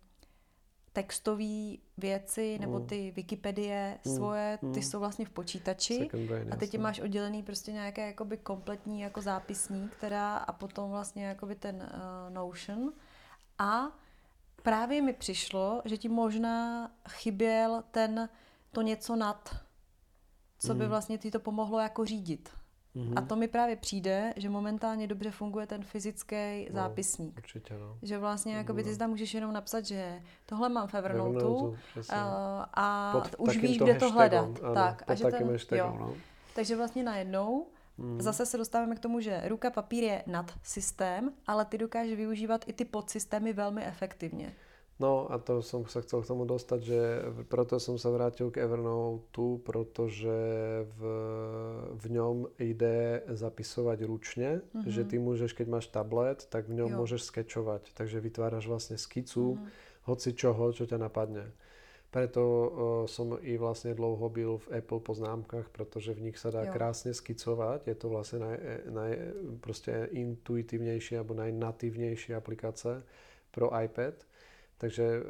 textové věci nebo Mm. ty Wikipedie Mm, svoje, ty mm. jsou vlastně v počítači. A teď máš oddělený prostě nějaké jakoby kompletní jako zápisník, která a potom vlastně jakoby ten uh, Notion. A právě mi přišlo, že ti možná chyběl ten to něco nad, co by vlastně ti to pomohlo jako řídit. Mhm. A to mi právě přijde, že momentálně dobře funguje ten fyzický No, zápisník. Určitě, no. Že vlastně jakoby ty No. tam můžeš jenom napsat, že tohle mám v Evernote Evernote, přesně. a Pod už víš, kde to hledat. Ano, tak, a že ten, hashtagom, jo. no. Takže vlastně najednou Mhm. zase se dostáváme k tomu, že ruka papír je nad systém, ale ty dokážeš využívat i ty podsystémy velmi efektivně. No a to som sa chcel k tomu dostať, že proto som sa vrátil k Evernote, protože v, v ňom ide zapisovať ručne, Mhm. že ty môžeš, keď máš tablet, tak v ňom Jo. môžeš skečovať. Takže vytváraš vlastne skicu Mhm. hoci čoho, čo ťa napadne. Preto uh, som i vlastne dlouho byl v Apple poznámkach, protože v nich sa dá Jo. krásne skicovať. Je to vlastne naj, naj, prostě intuitivnější alebo najnativnější aplikace pro iPad. Takže uh,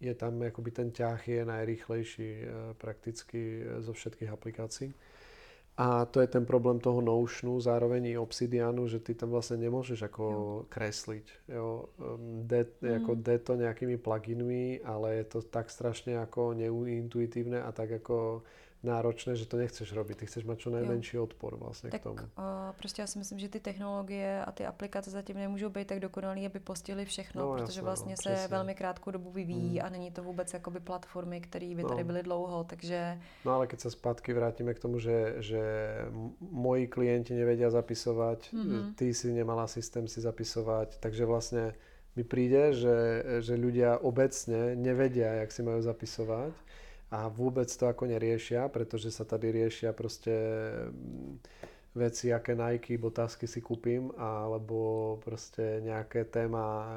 je tam akoby ten ťah je najrýchlejší uh, prakticky eh, zo všetkých aplikácií. A to je ten problém toho Notionu, zároveň i Obsidianu, že ty tam vlastne nemôžeš ako Jo. kresliť. Jo. Jde, jako Mm. jde to nejakými pluginmi, ale je to tak strašne ako neuintuitívne a tak ako náročné, že to nechceš robiť. Ty chceš mať čo najmenší jo. odpor vlastně tak, k tomu. Uh, prostě já si myslím, že ty technologie a ty aplikace zatím nemůžou být tak dokonalý, aby postihly všechno, no, protože jasné, vlastně no, se přesně. velmi krátkou dobu vyvíjí hmm. a není to vůbec jakoby platformy, které by no. tady byly dlouho, takže... No ale keď se zpátky vrátíme k tomu, že, že moji klienti nevedia zapisovat, mm-hmm. ty si nemala systém si zapisovat, takže vlastně mi príde, že, že ľudia obecne nevedia, jak si majú zapisovať a vôbec to ako neriešia, pretože sa tady riešia proste mm, veci, aké Nike, botázky si kúpim, alebo proste nejaké téma e,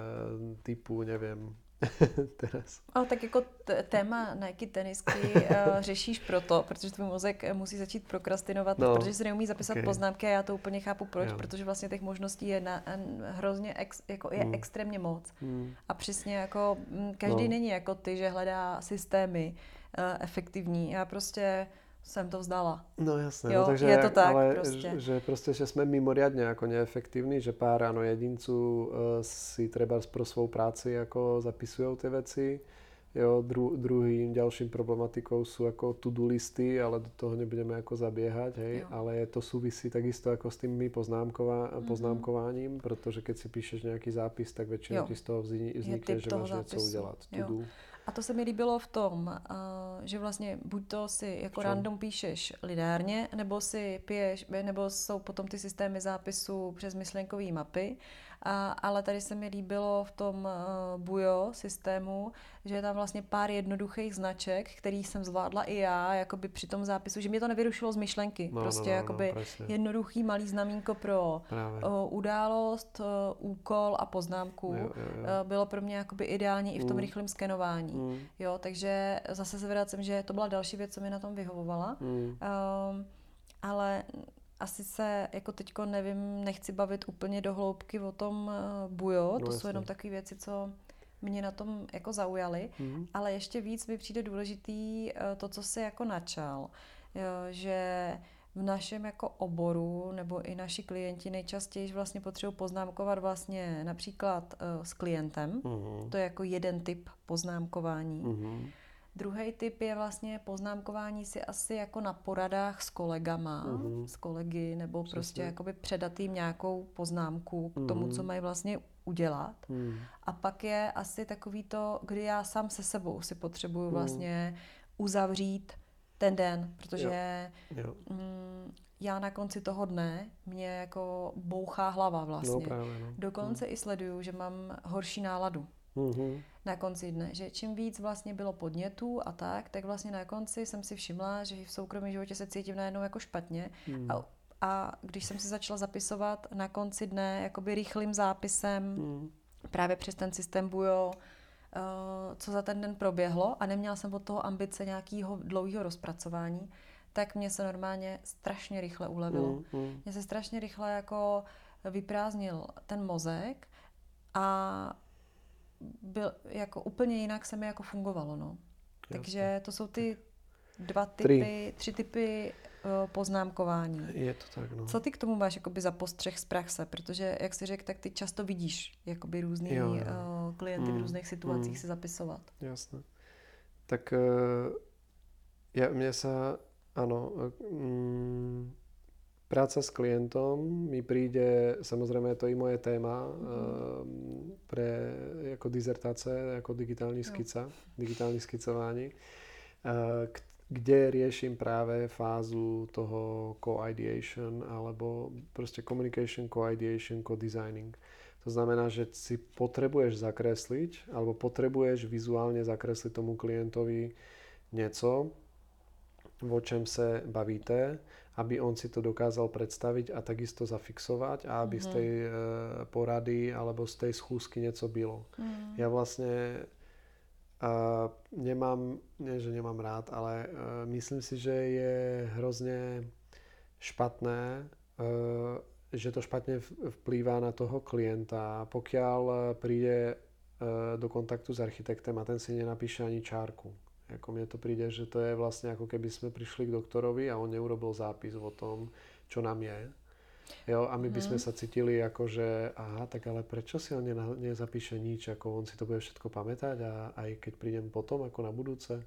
typu, neviem, *laughs* teraz. Ale tak jako téma Nike tenisky uh, *laughs* řešíš proto, protože tvůj mozek musí začít prokrastinovat, no, protože si neumí zapisat okay. poznámky a já to úplně chápu proč, jo. protože vlastně těch možností je na, hrozně ex, jako je hmm. extrémně moc. Hmm. A přesně jako mm, každý no. není jako ty, že hledá systémy, Eh, efektivní. Já prostě jsem to vzdala. No jasné, jo, no, takže je to tak ale prostě. Že prostě, že jsme mimoriadně jako neefektivní, že pár ano jedinců uh, si třeba pro svou práci jako zapisují ty věci. Jo, dru, druhým ďalším problematikou sú ako to-do listy, ale do toho nebudeme jako zabiehať, hej, jo. ale to súvisí takisto jako s tými poznámková, mm-hmm. poznámkováním, protože keď si píšeš nějaký zápis, tak většinou ti z toho vznikne, že máš něco udělat. To-do. A to se mi líbilo v tom, že vlastně buď to si jako random píšeš lidárně, nebo si piješ, nebo jsou potom ty systémy zápisu přes myšlenkové mapy, a, ale tady se mi líbilo v tom uh, Bujo systému, že je tam vlastně pár jednoduchých značek, který jsem zvládla i já, jakoby při tom zápisu, že mě to nevyrušilo z myšlenky. No, prostě no, no, jakoby no, jednoduchý malý znamínko pro uh, událost, uh, úkol a poznámku. Jo, jo, jo. Uh, bylo pro mě jakoby ideální i v tom mm. rychlém skenování. Mm. Jo, takže zase se vracím, že to byla další věc, co mi na tom vyhovovala. Mm. Uh, ale asi se jako teďko nevím, nechci bavit úplně do hloubky o tom uh, bujo, no, to jasný. jsou jenom takové věci, co mě na tom jako zaujaly, mm. ale ještě víc mi přijde důležitý uh, to, co se jako načal, jo, že v našem jako oboru nebo i naši klienti nejčastěji vlastně potřebují poznámkovat vlastně například s klientem, mm. to je jako jeden typ poznámkování. Mm. Druhý typ je vlastně poznámkování si asi jako na poradách s kolegama, uh-huh. s kolegy, nebo Přesně. prostě jakoby předat jim nějakou poznámku k tomu, uh-huh. co mají vlastně udělat. Uh-huh. A pak je asi takový to, kdy já sám se sebou si potřebuju uh-huh. vlastně uzavřít ten den, protože jo. Jo. Mm, já na konci toho dne mě jako bouchá hlava vlastně. No, právě, no. Dokonce uh-huh. i sleduju, že mám horší náladu mm-hmm. na konci dne. Že čím víc vlastně bylo podnětů a tak, tak vlastně na konci jsem si všimla, že v soukromém životě se cítím najednou jako špatně. Mm. A, a když jsem si začala zapisovat na konci dne jakoby rychlým zápisem mm. právě přes ten systém Bujo, uh, co za ten den proběhlo a neměla jsem od toho ambice nějakého dlouhého rozpracování, tak mě se normálně strašně rychle ulevilo. Mm, mm. Mě se strašně rychle jako vyprázdnil ten mozek a byl, jako úplně jinak se mi jako fungovalo, no. Jasně. Takže to jsou ty dva typy, tři, tři typy uh, poznámkování. Je to tak, no. Co ty k tomu máš jakoby za postřeh z praxe? Protože, jak jsi řekl, tak ty často vidíš jakoby různý jo, jo. Uh, klienty mm, v různých situacích mm, si zapisovat. Jasné. Tak uh, ja, mne sa, áno, uh, Práca s klientom mi príde, samozrejme je to i moje téma mm. pre jako dizertace, jako digitální skica, no. digitální skicování, eh, kde riešim práve fázu toho co-ideation alebo proste communication, co-ideation, co-designing. To znamená, že si potrebuješ zakresliť alebo potrebuješ vizuálne zakresliť tomu klientovi něco, o čem se bavíte aby on si to dokázal predstaviť a takisto zafixovať a aby mm-hmm. z tej e, porady alebo z tej schůzky něco bylo. Mm. Ja vlastne a nemám, nie že nemám rád, ale uh, myslím si, že je hrozně špatné, uh, že to špatně vplývá na toho klienta, pokiaľ príde uh, do kontaktu s architektem a ten si nenapíše ani čárku. Jako mne to príde, že to je vlastne ako keby sme prišli k doktorovi a on neurobil zápis o tom, čo nám je. Jo, a my by sme mhm. sa cítili ako, že aha, tak ale prečo si on nezapíše nič, ako on si to bude všetko pamätať a aj keď prídem potom, ako na budúce.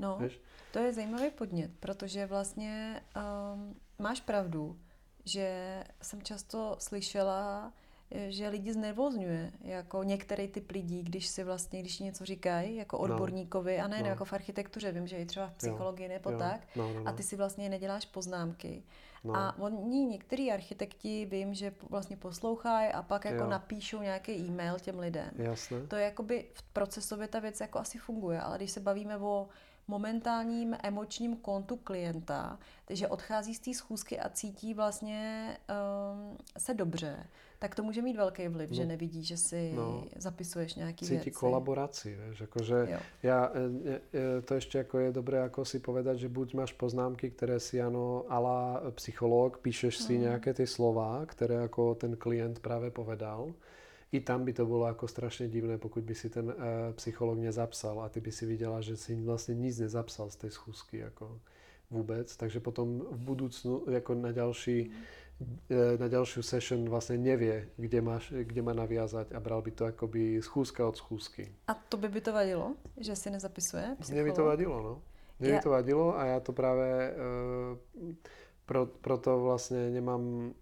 No, Víš? to je zajímavý podnět, protože vlastně um, máš pravdu, že jsem často slyšela, že lidi znervozňuje, jako některý typ lidí, když si vlastně, když něco říkají, jako no. odborníkovi, no. a ne no. jako v architektuře, vím, že i třeba v psychologii jo. nebo jo. tak, no, no, no. a ty si vlastně neděláš poznámky. No. A oni, některý architekti, vím, že vlastně poslouchají a pak jako jo. napíšou nějaký e-mail těm lidem. Jasné. To je jakoby v procesově ta věc jako asi funguje, ale když se bavíme o momentálním emočním kontu klienta, takže odchází z té schůzky a cítí vlastně um, se dobře, tak to může mít velký vliv, no, že nevidí, že si no, zapisuješ nějaký cítí věci. kolaboraci, vieš, akože ja, e, e, to ešte ako je dobré ako si povedať, že buď máš poznámky, které si ano, ala psycholog, píšeš si mm. nějaké ty slova, které ako ten klient práve povedal, i tam by to bylo jako strašně divné, pokud by si ten uh, psycholog nezapsal a ty by si viděla, že si vlastně nic nezapsal z té schůzky jako vůbec, takže potom v budoucnu jako na další mm E, na ďalšiu session vlastne nevie, kde, máš, kde má naviazať a bral by to akoby schůzka od schůzky. A to by by to vadilo, že si nezapisuje psycholog? Mně by to vadilo, no. Mně by to vadilo a já to právě uh, pro, proto vlastně nemám uh,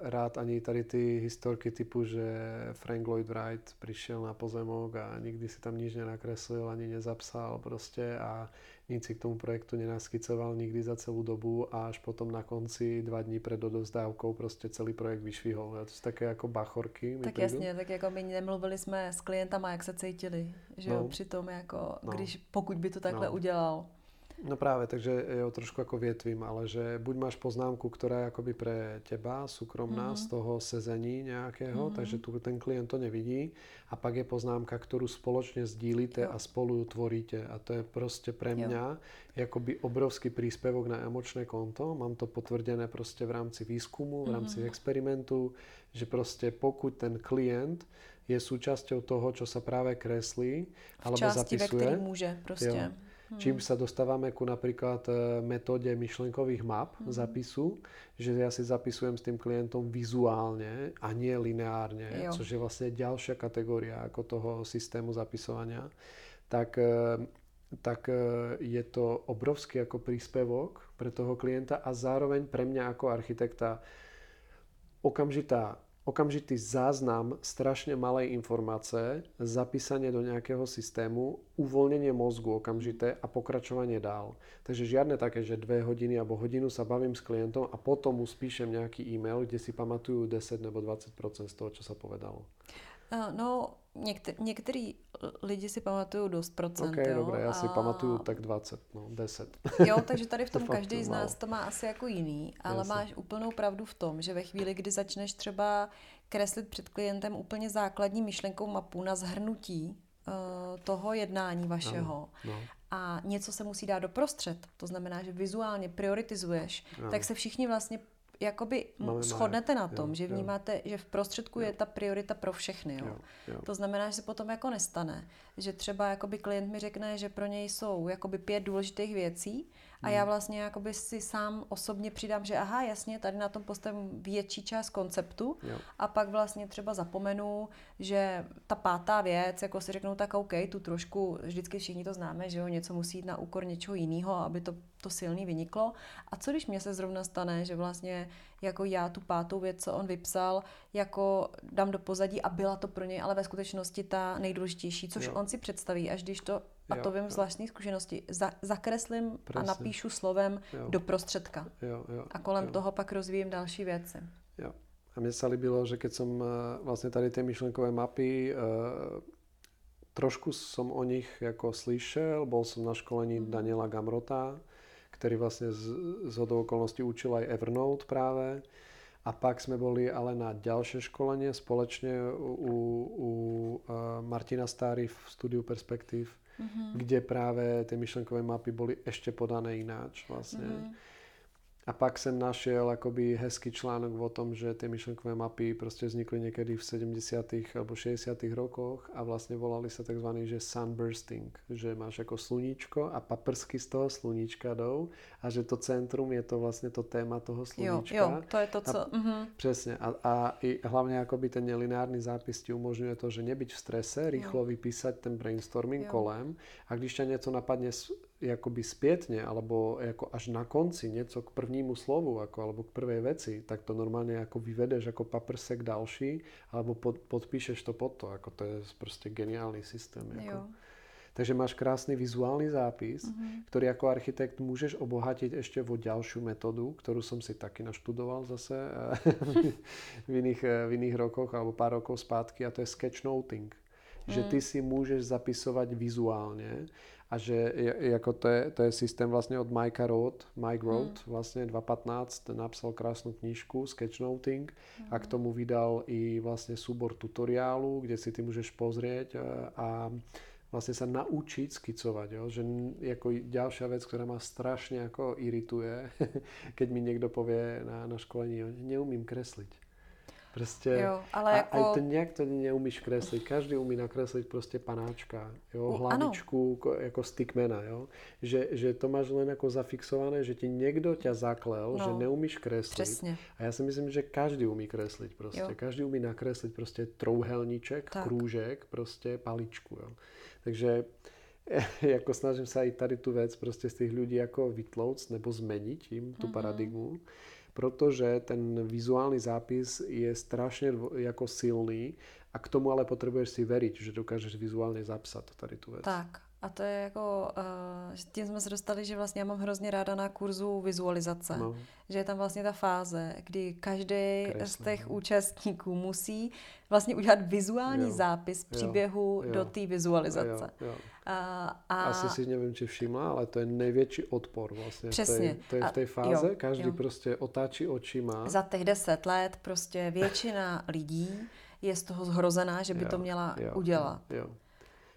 rád ani tady ty historky typu, že Frank Lloyd Wright přišel na pozemok a nikdy si tam nič nenakreslil, ani nezapsal prostě a nic si k tomu projektu nenaskicoval nikdy za celou dobu a až potom na konci dva dní před odovzdávkou prostě celý projekt vyšvihol. To jsou také jako bachorky. Tak jasně, tak jako my nemluvili jsme s klientama, jak se cítili, že no. jo, přitom jako, no. když, pokud by to takhle no. udělal. No práve, takže jo, trošku ako vietvím, ale že buď máš poznámku, ktorá je akoby pre teba súkromná mm-hmm. z toho sezení nejakého, mm-hmm. takže tu ten klient to nevidí a pak je poznámka, ktorú spoločne sdílíte jo. a spolu ju tvoríte a to je prostě pre mňa jo. jakoby obrovský príspevok na emočné konto, mám to potvrdené prostě v rámci výskumu, v rámci mm-hmm. experimentu, že prostě pokud ten klient je súčasťou toho, čo sa práve kreslí, alebo části, zapisuje. ve může prostě. Jo, Hmm. Čím sa dostávame ku napríklad e, metóde myšlenkových map hmm. zapisu, že ja si zapisujem s tým klientom vizuálne a nie lineárne, jo. což je vlastne ďalšia kategória ako toho systému zapisovania, tak, e, tak e, je to obrovský ako príspevok pre toho klienta a zároveň pre mňa ako architekta okamžitá okamžitý záznam strašne malej informácie, zapísanie do nejakého systému, uvoľnenie mozgu okamžité a pokračovanie dál. Takže žiadne také, že dve hodiny alebo hodinu sa bavím s klientom a potom mu spíšem nejaký e-mail, kde si pamatujú 10 nebo 20% z toho, čo sa povedalo. No, někter- některý lidi si pamatují dost procent, okay, jo. dobré, já si a... pamatuju tak 20, no, 10. Jo, takže tady v *laughs* tom každý z nás to má asi jako jiný, ale Jasne. máš úplnou pravdu v tom, že ve chvíli, kdy začneš třeba kreslit před klientem úplně základní myšlenkou mapu na zhrnutí uh, toho jednání vašeho, no, no. a něco se musí dát doprostřed, to znamená, že vizuálně prioritizuješ, no. tak se všichni vlastně jakoby Máme shodnete na tom, jo, že vnímáte, jo. že v prostředku jo. je ta priorita pro všechny. Jo? Jo, jo. To znamená, že se potom jako nestane, že třeba jakoby klient mi řekne, že pro něj jsou jakoby pět důležitých věcí a já hmm. vlastně jakoby si sám osobně přidám, že aha, jasně, tady na tom postavím větší část konceptu jo. a pak vlastně třeba zapomenu, že ta pátá věc, jako si řeknu, tak OK, tu trošku, vždycky všichni to známe, že jo, něco musí jít na úkor něčeho jiného, aby to, to silný vyniklo. A co když mě se zrovna stane, že vlastně jako já tu pátou věc, co on vypsal, jako dám do pozadí a byla to pro něj ale ve skutečnosti ta nejdůležitější, což jo. on si představí, až když to a jo, to vím z vlastní zkušenosti, za, zakreslím Presne. a napíšu slovem jo. do prostředka. Jo, jo, a kolem jo. toho pak rozvíjím další věci. Jo. A mně se líbilo, že keď som eh, vlastně tady ty myšlenkové mapy, uh, trošku som o nich jako slyšel, bol som na školení mm. Daniela Gamrota, který vlastně z, z hodou okolností učil aj Evernote práve. A pak jsme boli ale na ďalšie školenie společně u, u uh, Martina Stáry v studiu Perspektiv mm-hmm. kde právě ty myšlenkové mapy byly ještě podané jináč vlastně. Mm-hmm. A pak jsem našel akoby hezký článok o tom, že ty myšlenkové mapy prostě vznikly někdy v 70. alebo 60. rokoch a vlastně volali se takzvaný, že sunbursting, že máš jako sluníčko a paprsky z toho sluníčka jdou a že to centrum je to vlastně to téma toho sluníčka. Jo, jo to je to, co... A, mm-hmm. Přesně. A, a i hlavně akoby ten nelineárny zápis ti umožňuje to, že nebyť v strese, rýchlo jo. vypísať ten brainstorming jo. kolem a když ťa něco napadne jakoby zpětně, alebo jako až na konci něco k prvnímu slovu, jako, alebo k prvej veci, tak to normálně jako vyvedeš jako paprsek další, alebo pod, podpíšeš to pod to. Jako to je prostě geniální systém. Jako. Jo. Takže máš krásny vizuálny zápis, mm-hmm. ktorý ako architekt môžeš obohatiť ešte vo ďalšiu metódu, ktorú som si taky naštudoval zase eh, *laughs* v iných, eh, v iných rokoch alebo pár rokov zpátky a to je sketchnoting. Mm. Že ty si môžeš zapisovať vizuálne a že jako to je, to je systém vlastně od Mike Roth, Mike Roth, mm. vlastně 2015 napsal krásnou knížku Sketchnoting mm. a k tomu vydal i vlastně súbor tutoriálu, kde si ty můžeš pozrieť eh, a, vlastne sa naučiť skicovať. Jo? Že ako ďalšia vec, ktorá ma strašne ako irituje, *laughs* keď mi niekto povie na, na školení, neumím kresliť. Prostě, jo, ale a, jako... a to nějak to neumíš kreslit. Každý umí nakreslit prostě panáčka, jo, hlavičku ano. jako stickmana, jo. Že, že to máš len jako zafixované, že ti někdo ťa zaklel, no, že neumíš kreslit. Přesně. A já si myslím, že každý umí kreslit prostě. Jo. Každý umí nakreslit prostě trouhelníček, tak. krůžek, prostě paličku, jo. Takže *laughs* jako snažím se i tady tu věc prostě z těch lidí jako vytlouct nebo změnit jim tu mm-hmm. paradigmu, protože ten vizuální zápis je strašně jako silný a k tomu ale potřebuješ si věřit, že dokážeš vizuálně zapsat tady tu věc. Tak, a to je jako, uh, tím jsme se dostali, že vlastně já mám hrozně ráda na kurzu vizualizace. No. Že je tam vlastně ta fáze, kdy každý z těch no. účastníků musí vlastně udělat vizuální jo. zápis příběhu jo. do té vizualizace. Jo. Jo. A, a... Asi si nevím, či všimla, ale to je největší odpor vlastně. Přesně. To je, to je v té fáze, jo. každý jo. prostě otáčí očima. Za těch deset let prostě většina lidí je z toho zhrozená, že by jo. to měla jo. udělat. Jo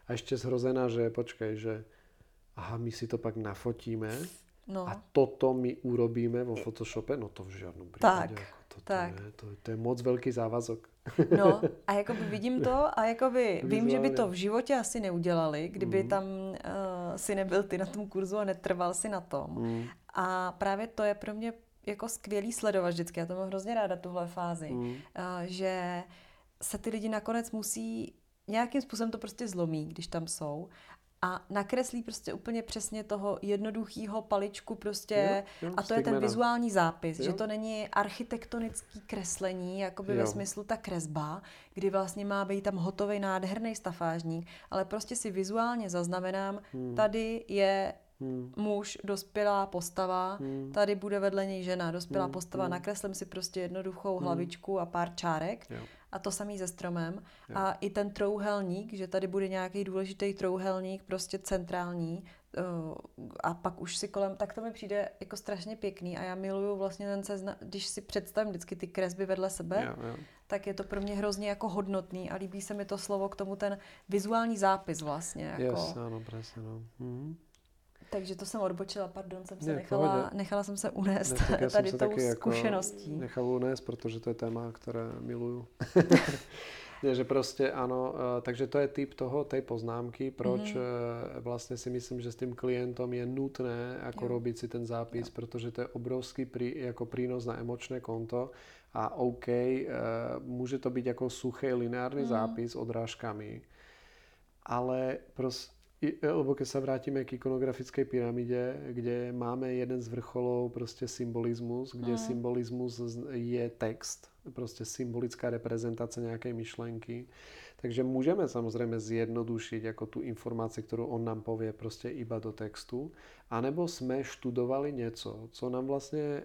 a ešte zhrozená, že počkaj, že aha, my si to pak nafotíme no. a toto my urobíme vo Photoshope, no to v žádném případě. Tak, jako to, tak. To, je, to, to je moc velký závazok. No *laughs* a jakoby vidím to a jakoby vím, že by to v životě asi neudělali, kdyby mm. tam uh, si nebyl ty na tom kurzu a netrval si na tom. Mm. A právě to je pro mě jako skvělý sledovat vždycky, já to mám hrozně ráda, tuhle fázi, mm. uh, že se ty lidi nakonec musí nějakým způsobem to prostě zlomí, když tam jsou a nakreslí prostě úplně přesně toho jednoduchého paličku prostě jo, jo, a to je ten vizuální zápis, jo. že to není architektonický kreslení, jakoby jo. ve smyslu ta kresba, kdy vlastně má být tam hotový nádherný stafážník, ale prostě si vizuálně zaznamenám, hmm. tady je Hmm. Muž, dospělá postava, hmm. tady bude vedle něj žena, dospělá hmm. postava, hmm. nakreslím si prostě jednoduchou hmm. hlavičku a pár čárek jo a to samý se stromem. Jo. A i ten trouhelník, že tady bude nějaký důležitý trouhelník, prostě centrální, uh, a pak už si kolem, tak to mi přijde jako strašně pěkný a já miluju vlastně ten seznam, když si představím vždycky ty kresby vedle sebe, jo, jo. tak je to pro mě hrozně jako hodnotný a líbí se mi to slovo k tomu ten vizuální zápis vlastně. Jako. Yes, ano, přesně, no. Mhm. Takže to jsem odbočila, pardon, jsem se nechala, nechala jsem se unést ne, tady tou jako zkušeností. Jako nechal unést, protože to je téma, které miluju. *laughs* Nie, že prostě ano, eh, takže to je typ toho, tej poznámky, proč mm. vlastně si myslím, že s tím klientem je nutné jako jo. robit si ten zápis, jo. protože to je obrovský prí, jako prínos na emočné konto a OK, uh, může to být jako suchý lineárny mm. zápis odrážkami, ale prostě lebo keď sa vrátime k ikonografickej pyramide, kde máme jeden z vrcholov prostě symbolizmus, kde mm. symbolizmus je text, prostě symbolická reprezentace nějaké myšlenky. Takže můžeme samozřejmě zjednodušit jako tu informaci, kterou on nám povie prostě iba do textu. A nebo jsme študovali něco, co nám vlastně e,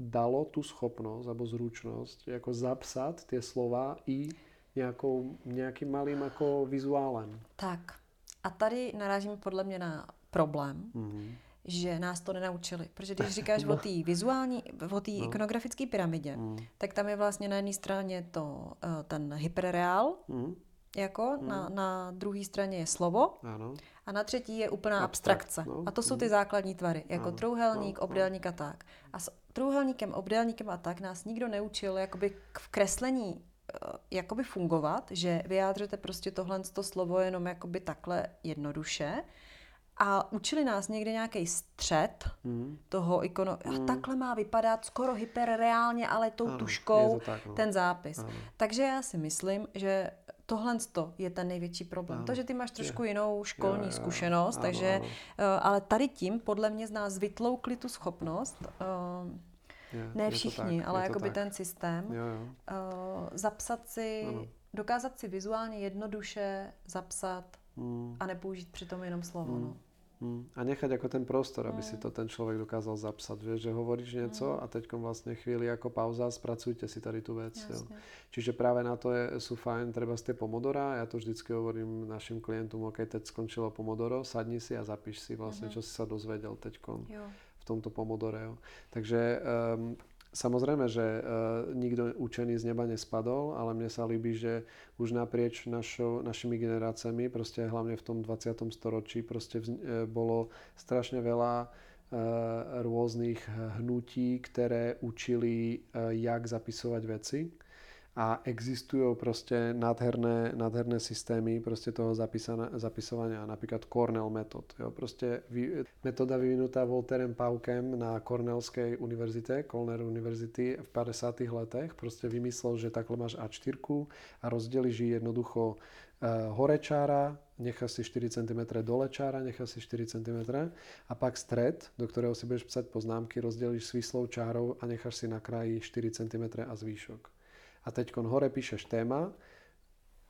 dalo tu schopnost nebo zručnost jako zapsat ty slova i nějakou, nějakým malým jako vizuálem. Tak. A tady narážíme podle mě na problém, mm-hmm. že nás to nenaučili. Protože když říkáš no. o té vizuální, o té no. ikonografické pyramidě, mm. tak tam je vlastně na jedné straně to, eh, ten hyperreál, mm. jako mm. Na, na druhé straně je slovo ano. a na třetí je úplná Abstrakt, abstrakce. No. A to jsou ty mm. základní tvary, jako ano. trouhelník, no. obdélník a tak. A s trouhelníkem, obdélníkem a tak nás nikdo neučil jakoby v kreslení jakoby fungovat, že vyjádřete prostě tohle to slovo jenom jakoby takhle jednoduše a učili nás někde nějaký střed mm. toho ikonu. Mm. A takhle má vypadat skoro hyperreálně, ale tou ano, tuškou tak, no. ten zápis. Ano. Takže já si myslím, že tohle je ten největší problém. Ano. To, že ty máš trošku Je. jinou školní Jo, jo, zkušenost, Ano, takže, ano. eh, ale tady tím podle mě z nás vytloukli tu schopnost, eh, Je, ne všichni, tak, ale jakoby tak. ten systém, Jo, jo. eh, zapsat si, Ano. dokázat si vizuálně jednoduše zapsat Mm. a nepoužít přitom jenom slovo. Mm. No. Mm. A nechať ako ten prostor, aby Mm. si to ten človek dokázal zapsať. Vieš, že hovoríš niečo a teď vlastne chvíli ako pauza, spracujte si tady tú vec. Jo. Čiže práve na to je, sú fajn treba z tie pomodora. Ja to vždycky hovorím našim klientom, ok, teď skončilo pomodoro, sadni si a zapíš si vlastne, Mhm. čo si sa dozvedel teď Jo. V tomto pomodore. Jo. Takže um, samozrejme, že uh, nikto učený z neba nespadol, ale mne sa líbí, že už naprieč našo, našimi generáciami, proste hlavne v tom 20. storočí, proste vz, e, bolo strašne veľa e, rôznych hnutí, ktoré učili, e, jak zapisovať veci a existujú proste nádherné, nádherné systémy proste toho zapisovania, napríklad Cornell metod. Jo, proste vy, metóda vyvinutá Volterem Paukem na Cornellskej univerzite, Cornell University v 50. letech, proste vymyslel, že takhle máš A4 a rozdelíš ji jednoducho uh, hore čára, necháš si 4 cm dole čára, necháš si 4 cm a pak stred, do ktorého si budeš psať poznámky, rozdelíš svislou čárou a necháš si na kraji 4 cm a zvýšok a teď hore píšeš téma,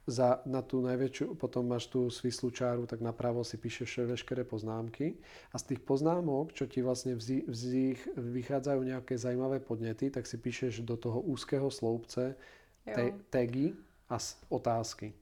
za, na tú najväčšiu, potom máš tú svislú čáru, tak napravo si píšeš veškeré poznámky a z tých poznámok, čo ti vlastne vzí, vzí, vychádzajú nejaké zajímavé podnety, tak si píšeš do toho úzkého sloupce te, tagy a otázky.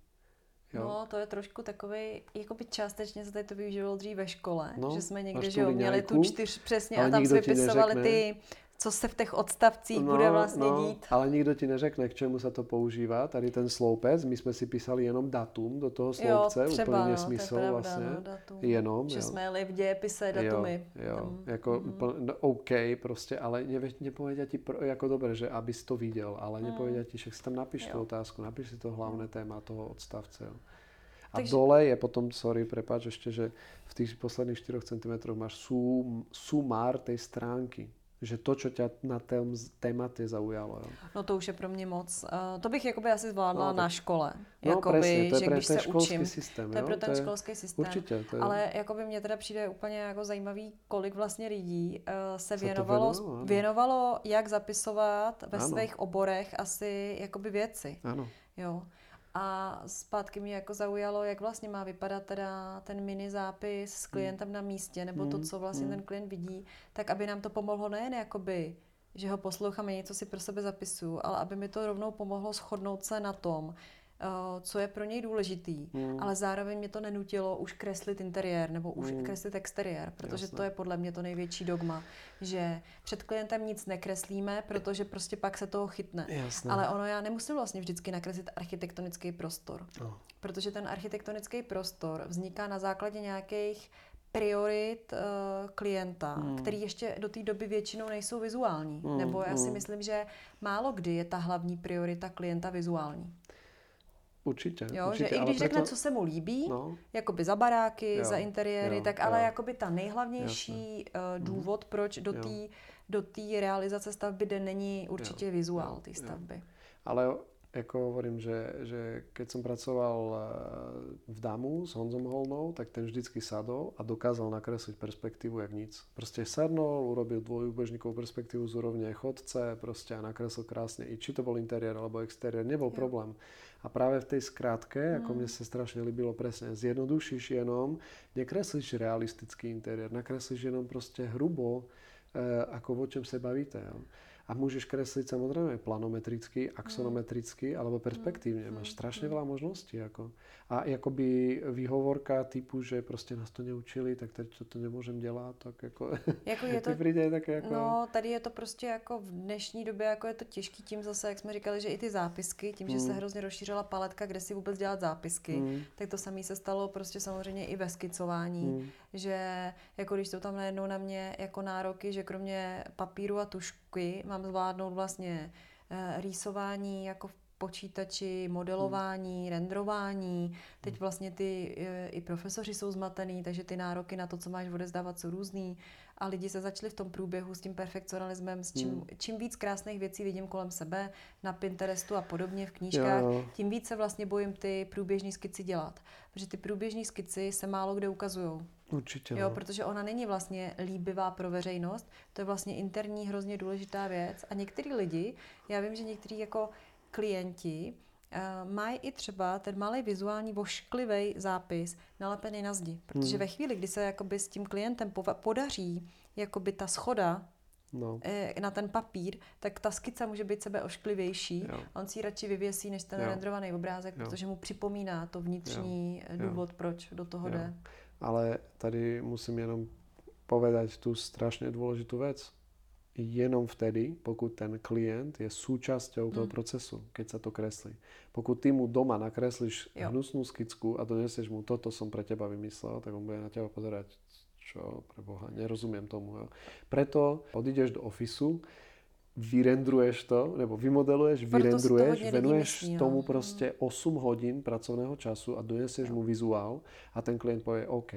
Jo? No, to je trošku takový, jakoby částečně se tady to využívalo dřív ve škole, No, že jsme někde, že jo, měli tu čtyř přesně a tam ti vypisovali ty, co se v těch odstavcích bude vlastně dít. Ale nikto ti neřekne, k čemu sa to používa. Tady ten sloupec, my jsme si písali jenom datum do toho sloupce, jo, třeba, úplně no, je pravda, vlastně. no, datum. Jenom, že jo. jsme jeli v dějepise datumy. Jo, jo. Tam, jako mhm. úplne, no, OK prostě, ale ne, nepovedia ti, pro, jako dobre, že aby si to viděl, ale nepovedia ti, však si tam napíš tu Jo. otázku, napíš si to hlavné téma toho odstavce. Jo. A Takže- dole je potom, sorry, prepáč ešte, že v tých posledných 4 cm máš sum, sumár tej stránky. Že to, čo ťa na tém témate zaujalo. Jo. No to už je pro mě moc. Uh, to bych jakoby asi zvládla No, tak- na škole. No jakoby, presne, to je že pre když ten se školský učím, systém. to je jo? pro ten školský systém. Určitě. To je, Ale jakoby mě teda přijde úplně jako zajímavý, kolik vlastně lidí uh, se to věnovalo, věnovalo, ano. věnovalo, jak zapisovat ve Ano. svých oborech asi jakoby věci. Áno. Jo. A zpátky mě jako zaujalo, jak vlastně má vypadat teda ten mini zápis s klientem na místě, nebo to, Mm, co vlastně mm. ten klient vidí, tak aby nám to pomohlo nejen jakoby, že ho poslouchám a něco si pro sebe zapisuju, ale aby mi to rovnou pomohlo shodnout se na tom, co je pro něj důležitý, Mm. ale zároveň mě to nenutilo už kreslit interiér nebo už Mm. kreslit exteriér, protože Jasné. to je podle mě to největší dogma, že před klientem nic nekreslíme, protože prostě pak se toho chytne. Jasné. Ale ono já nemusím vlastně vždycky nakreslit architektonický prostor, No. protože ten architektonický prostor vzniká na základě nějakých priorit uh, klienta, Hmm. který ještě do té doby většinou nejsou vizuální. Hmm, Nebo já si hmm. myslím, že málo kdy je ta hlavní priorita klienta vizuální. Určitě. Jo, určitě, že i když řekne, preto- co se mu líbí, No, jakoby za baráky, Jo, za interiéry, jo, tak ale jo. jakoby ta nejhlavnější uh, důvod, proč do Jo. té do realizace stavby jde, není určitě Jo, vizuál jo, té jo. stavby. ale ako hovorím, že, že keď som pracoval eh, v Damu s Honzom Holnou, tak ten vždycky sadol a dokázal nakresliť perspektívu jak nic. Proste sadnul, urobil dvojúbežníkovú perspektívu z úrovne chodce proste a nakreslil krásne. I či to bol interiér alebo exteriér, nebol Jo. problém. A práve v tej skratke, ako Mm. mne sa strašne líbilo presne, zjednodušíš jenom, nekreslíš realistický interiér, nakreslíš jenom proste hrubo, e, ako o čem se bavíte. Jo. A môžeš kresliť samozrejme planometricky, axonometricky alebo perspektívne. Mm, Máš strašne mm. veľa možností. Ako. A jakoby výhovorka typu, že prostě nás to neučili, tak teď to, to nemôžem dělat, tak jako, *laughs* Jako *laughs* je to přijde také jako... No, tady je to prostě jako v dnešní době jako je to těžký tím zase, jak jsme říkali, že i ty zápisky, tím, že se Mm. hrozně rozšířila paletka, kde si vůbec dělat zápisky, Mm, tak to samé se stalo prostě samozřejmě i ve skicování, mm, že jako když jsou tam najednou na mě jako nároky, že kromě papíru a tušky mám zvládnout vlastně eh, rýsování jako v počítači, modelování, renderování. Teď vlastně ty eh, i profesoři jsou zmatený, takže ty nároky na to, co máš odezdávat, jsou různý. a lidi se začali v tom průběhu s tím perfekcionalismem, s čím, hmm. čím víc krásných věcí vidím kolem sebe, na Pinterestu a podobně v knížkách, jo, jo. tím víc se vlastně bojím ty průběžní skici dělat. Protože ty průběžní skici se málo kde ukazují. Určitě. Jo, no. protože ona není vlastně líbivá pro veřejnost, to je vlastně interní hrozně důležitá věc. A některý lidi, já vím, že některý jako klienti uh, mají i třeba ten malý vizuální vošklivý zápis nalepený na zdi. Protože hmm. ve chvíli, kdy se jakoby s tím klientem podaří jakoby ta schoda no. Eh, na ten papír, tak ta skica může být sebe ošklivější jo. a on si ji radši vyvěsí než ten jo. rendrovaný obrázek, jo. protože mu připomíná to vnitřní jo. důvod, proč do toho jo. jde. Ale tady musím jenom povedať tu strašne dôležitú vec. Jenom vtedy, pokud ten klient je súčasťou toho mm. procesu, keď sa to kreslí. Pokud ty mu doma nakreslíš jo. hnusnú skicku a donesieš mu, toto som pre teba vymyslel, tak on bude na teba pozerať, čo pre Boha, nerozumiem tomu. Jo. Preto odídeš do ofisu, vyrendruješ to, nebo vymodeluješ, Proto vyrendruješ, venuješ myslí, tomu no. prostě 8 hodin pracovného času a donesieš jo. mu vizuál a ten klient povie OK.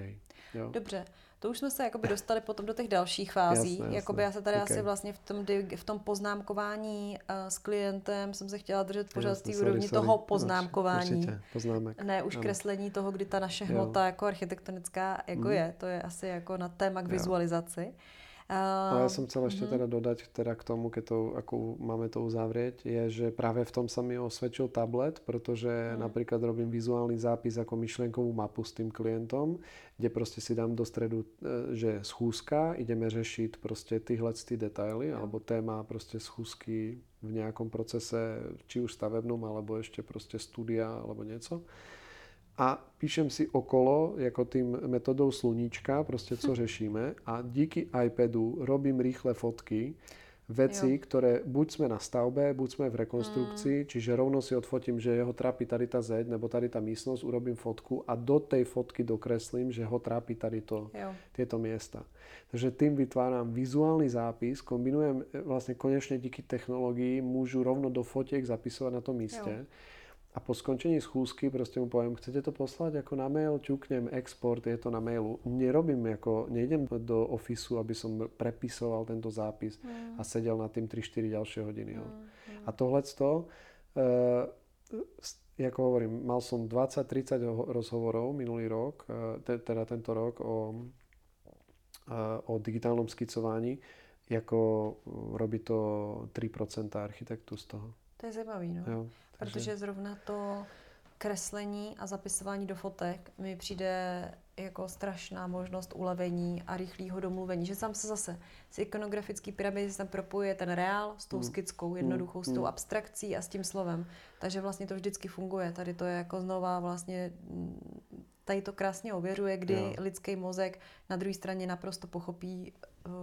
Jo. Dobře, to už jsme se jakoby dostali potom do těch dalších fází. Jasné, jasné. Jakoby já se tady okay. asi vlastně v tom, v tom poznámkování uh, s klientem jsem se chtěla držet pořád té úrovni sorry. toho poznámkování. Určitě, poznámek. Ne už ano. kreslení toho, kdy ta naše hmota jo. jako architektonická jako mm. je. To je asi jako na téma k vizualizaci. Jo. Ale ja som chcel ešte uh-huh. teda dodať teda k tomu, keď to, ako máme to uzavrieť, je, že práve v tom sa mi osvedčil tablet, pretože uh-huh. napríklad robím vizuálny zápis ako myšlienkovú mapu s tým klientom, kde proste si dám do stredu, e, že schúzka, ideme řešiť proste tyhle ty detaily, uh-huh. alebo téma proste schúzky v nejakom procese, či už stavebnom, alebo ešte proste studia, alebo niečo a píšem si okolo, jako tým metodou sluníčka, prostě co *laughs* řešíme a díky iPadu robím rýchle fotky, veci, jo. ktoré buď sme na stavbe, buď sme v rekonstrukcii, mm. čiže rovno si odfotím, že jeho trápi tady ta zeď, nebo tady ta místnosť, urobím fotku a do tej fotky dokreslím, že ho trápi tady to, jo. tieto miesta. Takže tým vytváram vizuálny zápis, kombinujem e, vlastne konečne díky technológii, môžu rovno do fotiek zapisovať na tom míste. Jo a po skončení schůzky prostě mu poviem, chcete to poslať jako na mail, ťuknem export, je to na mailu. Nerobím jako, nejdem do ofisu, aby som prepisoval tento zápis mm. a sedel na tým 3-4 ďalšie hodiny. Mm. A tohleto, e, jako hovorím, mal som 20-30 rozhovorov minulý rok, e, teda tento rok o, e, o digitálnom skicovaní, jako robí to 3% architektu z toho. To je zajímavý, no. Jo. Protože zrovna to kreslení a zapisování do fotek mi přijde jako strašná možnost ulevení a rychlého domluvení. Že sám se zase z ikonografický pyramidy se tam propojuje ten reál s tou mm. skickou, mm. jednoduchou, mm. s tou mm. abstrakcí a s tím slovem. Takže vlastně to vždycky funguje. Tady to je jako znova vlastně tady to krásně ověřuje, kdy jo. lidský mozek na druhé straně naprosto pochopí, uh,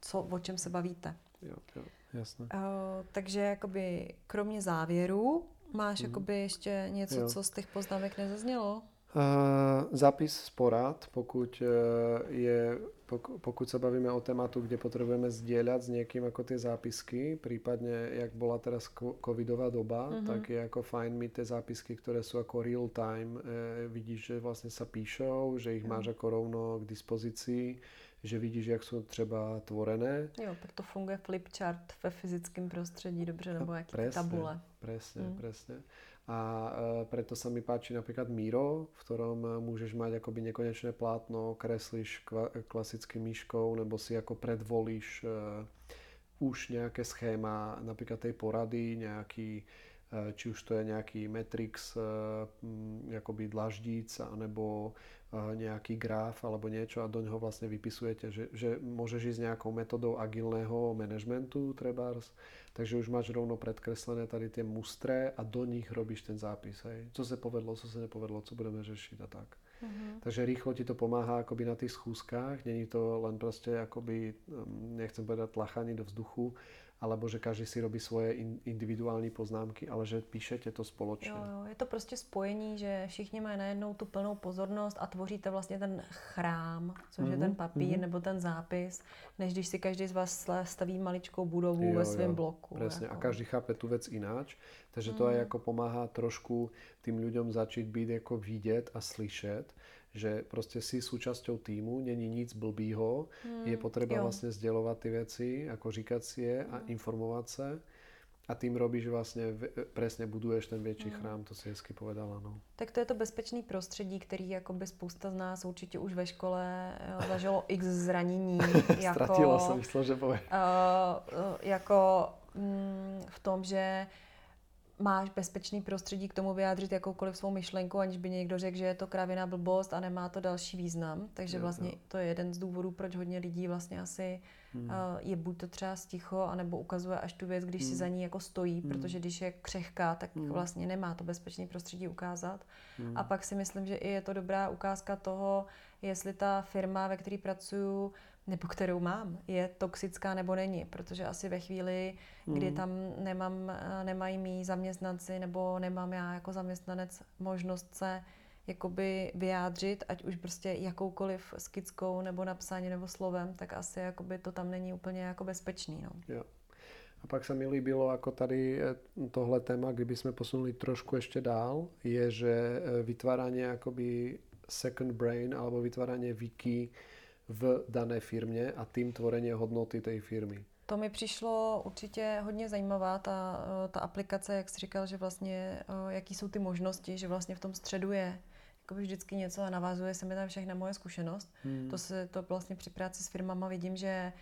co, o čem se bavíte. Jo, jo. Jasné. Uh, takže jakoby kromě závěru máš mm. jakoby ještě něco, jo. co z těch poznámek nezaznělo? Uh, zapis z porad, pokud, uh, je, pok, pokud sa bavíme o tématu, kde potrebujeme zdieľať s niekým ako tie zápisky, prípadne jak bola teraz covidová doba, mm-hmm. tak je ako fajn mít tie zápisky, ktoré sú ako real time. Uh, vidíš, že vlastne sa píšou, že ich mm. máš ako rovno k dispozícii že vidíš, jak jsou třeba tvorené. Jo, proto funguje flipchart ve fyzickém prostředí dobře, nebo jaký presne, tabule. Presne, mm. presne. A e, preto sa mi páči napríklad Miro, v ktorom môžeš mať akoby nekonečné plátno, kreslíš kva, klasickým myškou, nebo si ako predvolíš e, už nejaké schéma napríklad tej porady, nejaký či už to je nejaký Matrix, e, akoby dlaždíc, anebo nejaký graf alebo niečo a do ňoho vlastne vypisujete, že, že môžeš ísť nejakou metodou agilného managementu trebárs, takže už máš rovno predkreslené tady tie mustré a do nich robíš ten zápis. Hej. Co se povedlo, co se nepovedlo, co budeme řešiť a tak. Uh-huh. Takže rýchlo ti to pomáhá akoby na tých schůzkách, není to len proste akoby, hm, nechcem povedať tlachaní do vzduchu, alebo že každý si robí svoje individuální poznámky, ale že píšete to společně. Jo, jo, je to prostě spojení, že všichni mají najednou tu plnou pozornost a tvoříte vlastně ten chrám, což mm-hmm, je ten mhm, papír mm-hmm. nebo ten zápis, než když si každý z vás staví maličkou budovu jo, ve svém bloku. Presne, jako. a každý chápe tu věc ináč, takže mm. to aj mhm. jako pomáhá trošku tým ľuďom začít být jako vidět a slyšet, že prostě si súčasťou týmu, není nic blbýho, hmm, je potřeba vlastně sdělovat ty věci, jako říkat si je a informovat se a tým robíš vlastně, přesně buduješ ten větší hmm. chrám, to si hezky povedala. No. Tak to je to bezpečný prostředí, který jakoby spousta z nás určitě už ve škole eh, zažilo x zranění. *laughs* jako, Ztratila jsem, myslel, že. Uh, uh, jako mm, v tom, že máš bezpečný prostředí k tomu vyjádřit jakoukoliv svou myšlenku, aniž by někdo řekl, že je to krávěná blbost a nemá to další význam. Takže vlastně to je jeden z důvodů, proč hodně lidí vlastně asi hmm. uh, je buď to třeba sticho, anebo ukazuje až tu věc, když hmm. si za ní jako stojí, hmm. protože když je křehká, tak hmm. vlastně nemá to bezpečný prostředí ukázat. Hmm. A pak si myslím, že i je to dobrá ukázka toho, jestli ta firma, ve které pracuju, nebo kterou mám, je toxická nebo není, protože asi ve chvíli, kdy hmm. tam nemám, eh, nemají mý zaměstnanci nebo nemám já jako zaměstnanec možnost se jakoby vyjádřit, ať už prostě jakoukoliv skickou nebo napsání nebo slovem, tak asi jakoby to tam není úplně jako bezpečný. No. Jo. A pak se mi líbilo, jako tady eh, tohle téma, kdyby jsme posunuli trošku ještě dál, je, že eh, vytvárání jakoby second brain alebo vytvárání wiki v dané firmě a tým tvorení hodnoty té firmy. To mi přišlo určitě hodně zajímavá, ta, eh, ta aplikace, jak jsi říkal, že vlastně, jaký jsou ty možnosti, že vlastně v tom středu je jakoby vždycky něco a navazuje se mi tam všechna moje zkušenost. Hmm. To se to vlastně při práci s firmama vidím, že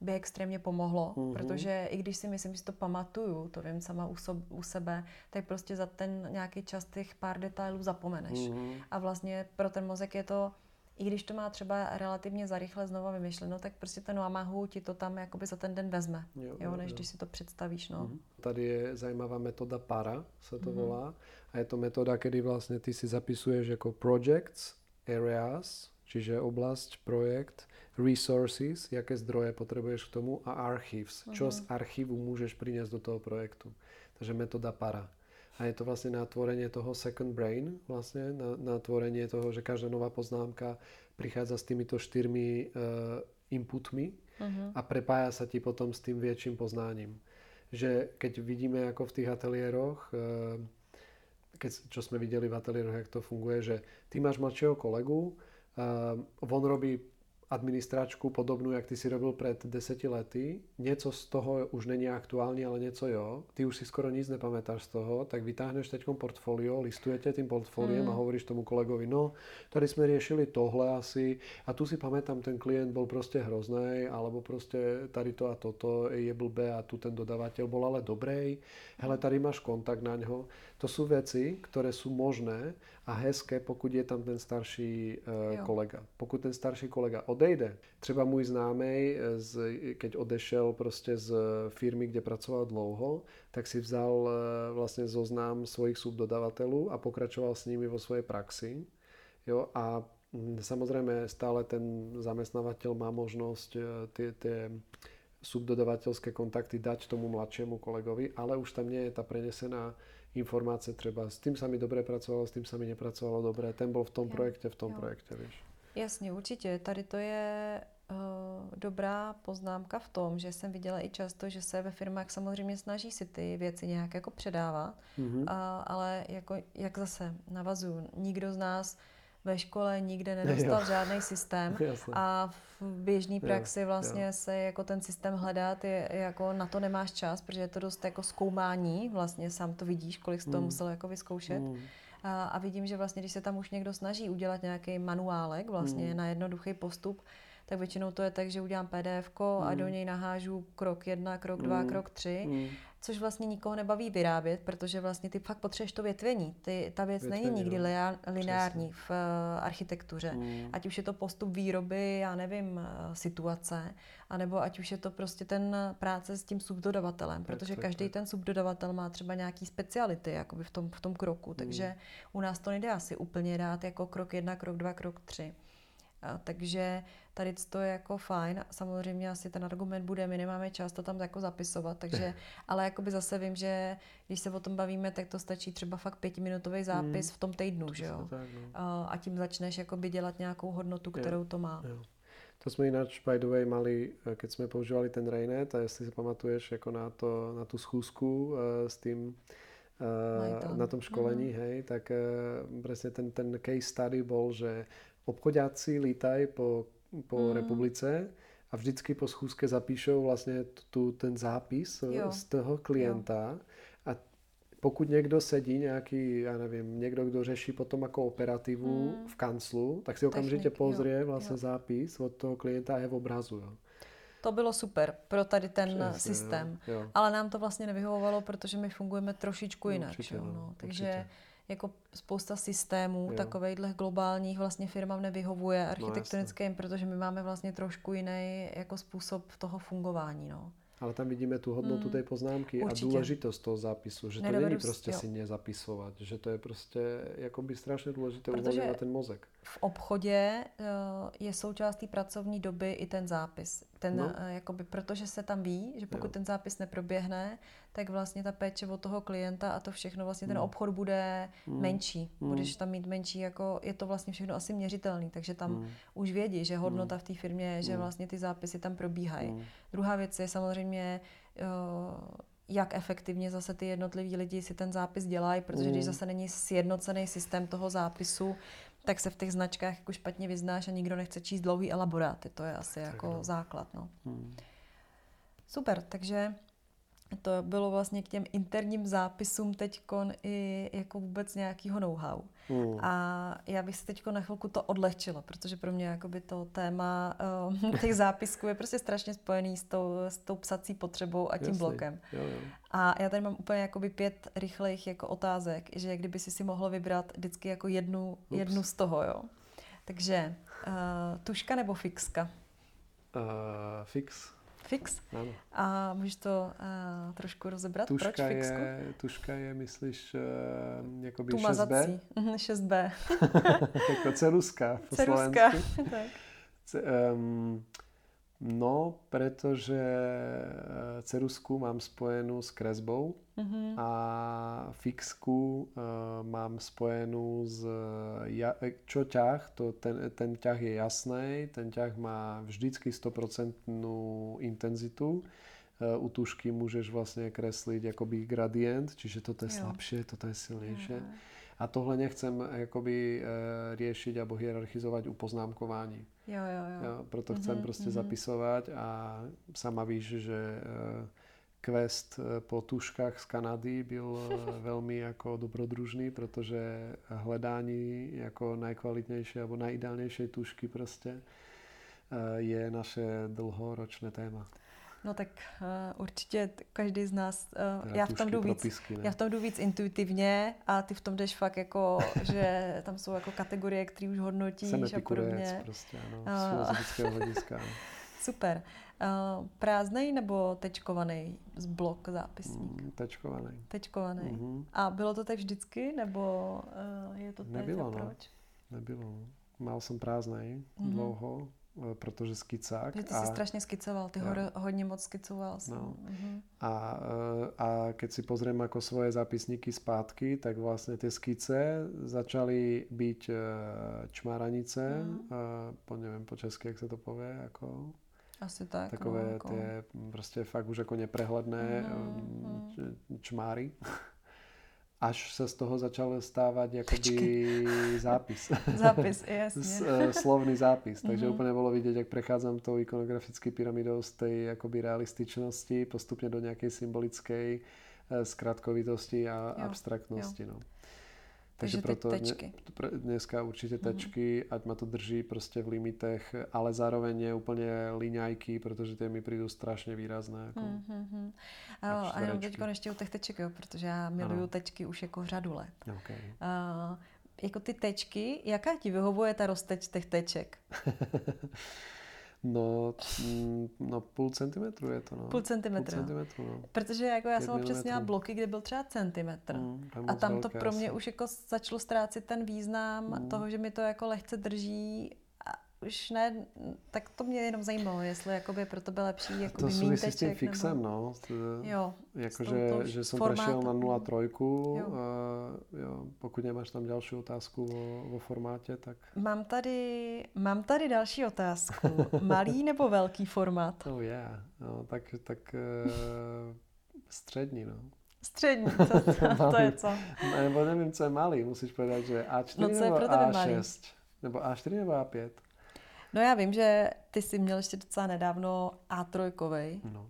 by extrémně pomohlo, hmm. protože i když si myslím, že to pamatuju, to vím sama u, sob, u sebe, tak prostě za ten nějaký čas těch pár detailů zapomeneš. Hmm. A vlastně pro ten mozek je to i když to má třeba relativně zarychle znova vymyšleno, tak prostě ten Wamahu ti to tam jakoby za ten den vezme, jo, jo, než jo. když si to představíš. No. Mm-hmm. Tady je zajímavá metoda PARA, se to mm-hmm. volá. A je to metoda, kdy vlastně ty si zapisuješ jako projects, areas, čiže oblast, projekt, resources, jaké zdroje potřebuješ k tomu a archives, mm-hmm. čo z archivu můžeš přinést do toho projektu. Takže metoda PARA. A je to vlastně na tvorenie toho second brain, vlastně na, na tvorenie toho, že každá nová poznámka prichádza s týmito štyrmi uh, inputmi uh-huh. a prepája sa ti potom s tým väčším poznáním. Že keď vidíme jako v tých ateliéroch, uh, keď, čo sme videli v ateliéroch, jak to funguje, že ty máš mladšieho kolegu, uh, on robí administračku podobnou, jak ty si robil před deseti lety. Něco z toho už není aktuální, ale něco jo. Ty už si skoro nic nepamätáš z toho, tak vytáhneš teď portfolio, listujete tím portfoliem mm. a hovoríš tomu kolegovi, no, tady jsme řešili tohle asi a tu si pamätám, ten klient byl prostě hrozný, alebo prostě tady to a toto je blbé a tu ten dodavatel byl ale dobrý. Hele, tady máš kontakt na něho. To jsou věci, které jsou možné a hezké, pokud je tam ten starší uh, kolega. Pokud ten starší kolega odejde, třeba můj známý, eh, keď odešel prostě z firmy, kde pracoval dlouho, tak si vzal uh, vlastně zoznam svojich subdodavatelů a pokračoval s nimi vo svojej praxi. Jo, a hm, samozřejmě stále ten zaměstnavatel má možnost ty, ty subdodavatelské kontakty dať tomu mladšímu kolegovi, ale už tam nie je ta prenesená informace třeba, s tím sa mi dobře pracovalo, s tím sa mi nepracovalo dobře, ten byl v tom jo, projekte, v tom jo. projekte, víš. Jasně, určitě. Tady to je uh, dobrá poznámka v tom, že jsem viděla i často, že se ve firmách samozřejmě snaží si ty věci nějak jako předávat, mm-hmm. uh, ale jako, jak zase navazuju, nikdo z nás ve škole nikde nedostal *laughs* jo. žádný systém *laughs* Jasne. a v běžné praxi jo. vlastně jo. se jako ten systém hledat je jako na to nemáš čas, protože je to dost jako zkoumání, vlastně sám to vidíš, kolik jsi to mm. musel jako vyzkoušet. Mm. A, a vidím, že vlastně, když se tam už někdo snaží udělat nějaký manuálek, vlastně mm. na jednoduchý postup, tak většinou to je tak, že udělám PDF mm. a do něj nahážu krok jedna, krok dva, mm. krok tři. Mm což vlastně nikoho nebaví vyrábět, protože vlastně ty fakt potřebuješ to větvení. Ty, ta věc větvení, není nikdy no. lineární v uh, architektuře. Mm. Ať už je to postup výroby, já nevím, uh, situace, anebo ať už je to prostě ten práce s tím subdodavatelem, tak, protože tak, každý tak. ten subdodavatel má třeba nějaký speciality jakoby v tom, v tom kroku, mm. takže u nás to nejde asi úplně dát jako krok jedna, krok dva, krok tři. A, takže tady to je jako fajn. Samozřejmě asi ten argument bude, my nemáme čas to tam jako zapisovat, takže, *laughs* ale jakoby zase vím, že když se o tom bavíme, tak to stačí třeba fakt pětiminutový zápis hmm. v tom týdnu, že jo? Tak, no. a, tím začneš jakoby dělat nějakou hodnotu, kterou jo. to má. Jo. To jsme jinak by the way mali, keď jsme používali ten Rainet a jestli si pamatuješ jako na, to, na tu schůzku uh, s tím uh, na tom školení, mm. hej, tak uh, presne ten, ten case study bol, že obchodáci lítají po, po mm. republice a vždycky po schůzce zapíšou vlastně tu, ten zápis jo. z toho klienta jo. a pokud někdo sedí nějaký, já nevím, někdo, kdo řeší potom jako operativu mm. v kanclu, tak si okamžitě pozrie vlastně jo. zápis od toho klienta a je v obrazu. Jo. To bylo super pro tady ten Přesně, systém. Jo, jo. Ale nám to vlastně nevyhovovalo, protože my fungujeme trošičku jinak. Určitě, no, no. Takže určitě jako spousta systémů jo. takovejhle globálních vlastně firmám nevyhovuje architektonickým, no, protože my máme vlastně trošku jiný jako způsob toho fungování. No. Ale tam vidíme tu hodnotu mm, té poznámky určitě. a důležitost toho zápisu, že to Nedovedu, není prostě jo. si nezapisovat, že to je prostě jakoby strašně důležité uvolňovat ten mozek. V obchodě uh, je součástí pracovní doby i ten zápis. Ten, no. uh, jakoby, protože se tam ví, že pokud jo. ten zápis neproběhne, tak vlastně ta péče od toho klienta a to všechno, vlastně ten mm. obchod bude mm. menší. Mm. Budeš tam mít menší, jako je to vlastně všechno asi měřitelný, takže tam mm. už vědí, že hodnota v té firmě je, že mm. vlastně ty zápisy tam probíhají. Mm. Druhá věc je samozřejmě uh, jak efektivně zase ty jednotliví lidi si ten zápis dělají, protože mm. když zase není sjednocený systém toho zápisu, tak se v těch značkách jako špatně vyznáš a nikdo nechce číst dlouhý elaboráty. To je asi tak jako no. základ. No. Mm. Super, takže to bylo vlastně k těm interním zápisům teď i jako vůbec nějakýho know-how. Mm. A já bych si teď na chvilku to odlehčila, protože pro mě jakoby to téma uh, *laughs* těch zápisků je prostě strašně spojený s tou, s tou psací potřebou a tím Jasný. blokem. Jo, jo. A já tady mám úplně jakoby pět rychlejch jako otázek, že kdyby si si mohlo vybrat vždycky jako jednu, jednu z toho, jo. Takže uh, tuška nebo fixka? Uh, fix. Fix? Ano. A můžeš to uh, trošku rozebrat? Tuška Proč fixku? Je, tuška je, myslíš, uh, jakoby tu 6B? 6B. jako ceruska po ceruska. *laughs* tak. Um, No, pretože eh, cerusku mám spojenú s kresbou mm-hmm. a fixku uh, mám spojenú s... Ja, čo ťah, to ten, ten ťah je jasný, ten ťah má vždycky 100% intenzitu. Uh, u tušky môžeš vlastne kresliť akoby gradient, čiže toto je jo. slabšie, toto je silnejšie. Jo. A tohle nechcem jakoby uh, riešiť alebo hierarchizovať u poznámkování. Jo, jo, jo. jo proto chcem mm-hmm, prostě mm-hmm. zapisovat a sama víš, že uh, quest eh, po tuškách z Kanady byl *laughs* velmi jako dobrodružný, protože hledání jako nejkvalitnější nebo nejideálnější tušky prostě je naše dlhoročné téma. No tak uh, určitě každý z nás, uh, já, v tom jdu víc, já v tom jdu víc intuitivně a ty v tom jdeš fakt jako, *laughs* že tam jsou jako kategorie, které už hodnotíš a podobně. prostě, ano, z *laughs* hlediska. Super. Uh, prázdnej nebo tečkovaný z blok zápisník? Mm, tečkovaný. Tečkovaný. Mm-hmm. A bylo to tak vždycky, nebo uh, je to teď Nebylo, a no. proč? No. Nebylo. Mal jsem prázdnej mm-hmm. dlouho protože skicák. Že ty a... jsi strašně skicoval, ty ho hodně moc skicoval. No. Uh-huh. A, eh, a keď si pozriem ako svoje zápisníky zpátky, tak vlastně ty skice začaly být eh, čmáranice, uh-huh. po nevím po česky, jak se to povie, jako... Asi tak. Takové no, jako... ty prostě fakt už jako neprehledné uh-huh. čmáry až se z toho začal stávat jakoby *laughs* zápis. *laughs* zápis, jasně. Eh, slovný zápis. Takže mm-hmm. úplně bylo vidět, jak prechádzam tou ikonografické pyramidou z té jakoby realističnosti postupně do nějaké symbolické eh, zkratkovitosti a jo, abstraktnosti. Jo. No. Takže, Takže proto tečky. dneska určitě mhm. tečky, mm-hmm. ať ma to drží prostě v limitech, ale zároveň je úplně liňajky, protože ty mi přijdou strašně výrazné. Jako mm-hmm. A, a jenom teď ještě u těch teček, jo, protože já miluju ano. tečky už jako řadu let. Okay. Uh, jako ty tečky, jaká ti vyhovuje ta rozteč těch teček? *laughs* No, mm, no půl centimetru je to, no. Půl centimetru. Půl centimetru, no. Protože jako já jsem občas měla bloky, kde byl třeba centimetr. Mm, a tam to pro mě asi. už jako začalo ztrácet ten význam mm. toho, že mi to jako lehce drží už ne, tak to mě jenom zajímalo, jestli jakoby pro tebe lepší jako To souvisí s tím fixem, nebo... no. Jo. Jakože, že jsem přešel na 0,3. Jo. A, jo, pokud nemáš tam další otázku o, o formátě, tak... Mám tady, mám tady další otázku. *laughs* Malý nebo velký formát? Oh yeah. No, tak, tak uh, střední, no. Střední, *laughs* to, to, to je co? Nebo nevím, co je malý, musíš povedat, že A4 no, co je nebo pro tebe A6? Malý? Nebo A4 nebo A5? No já vím, že ty jsi měl ještě docela nedávno A3 No.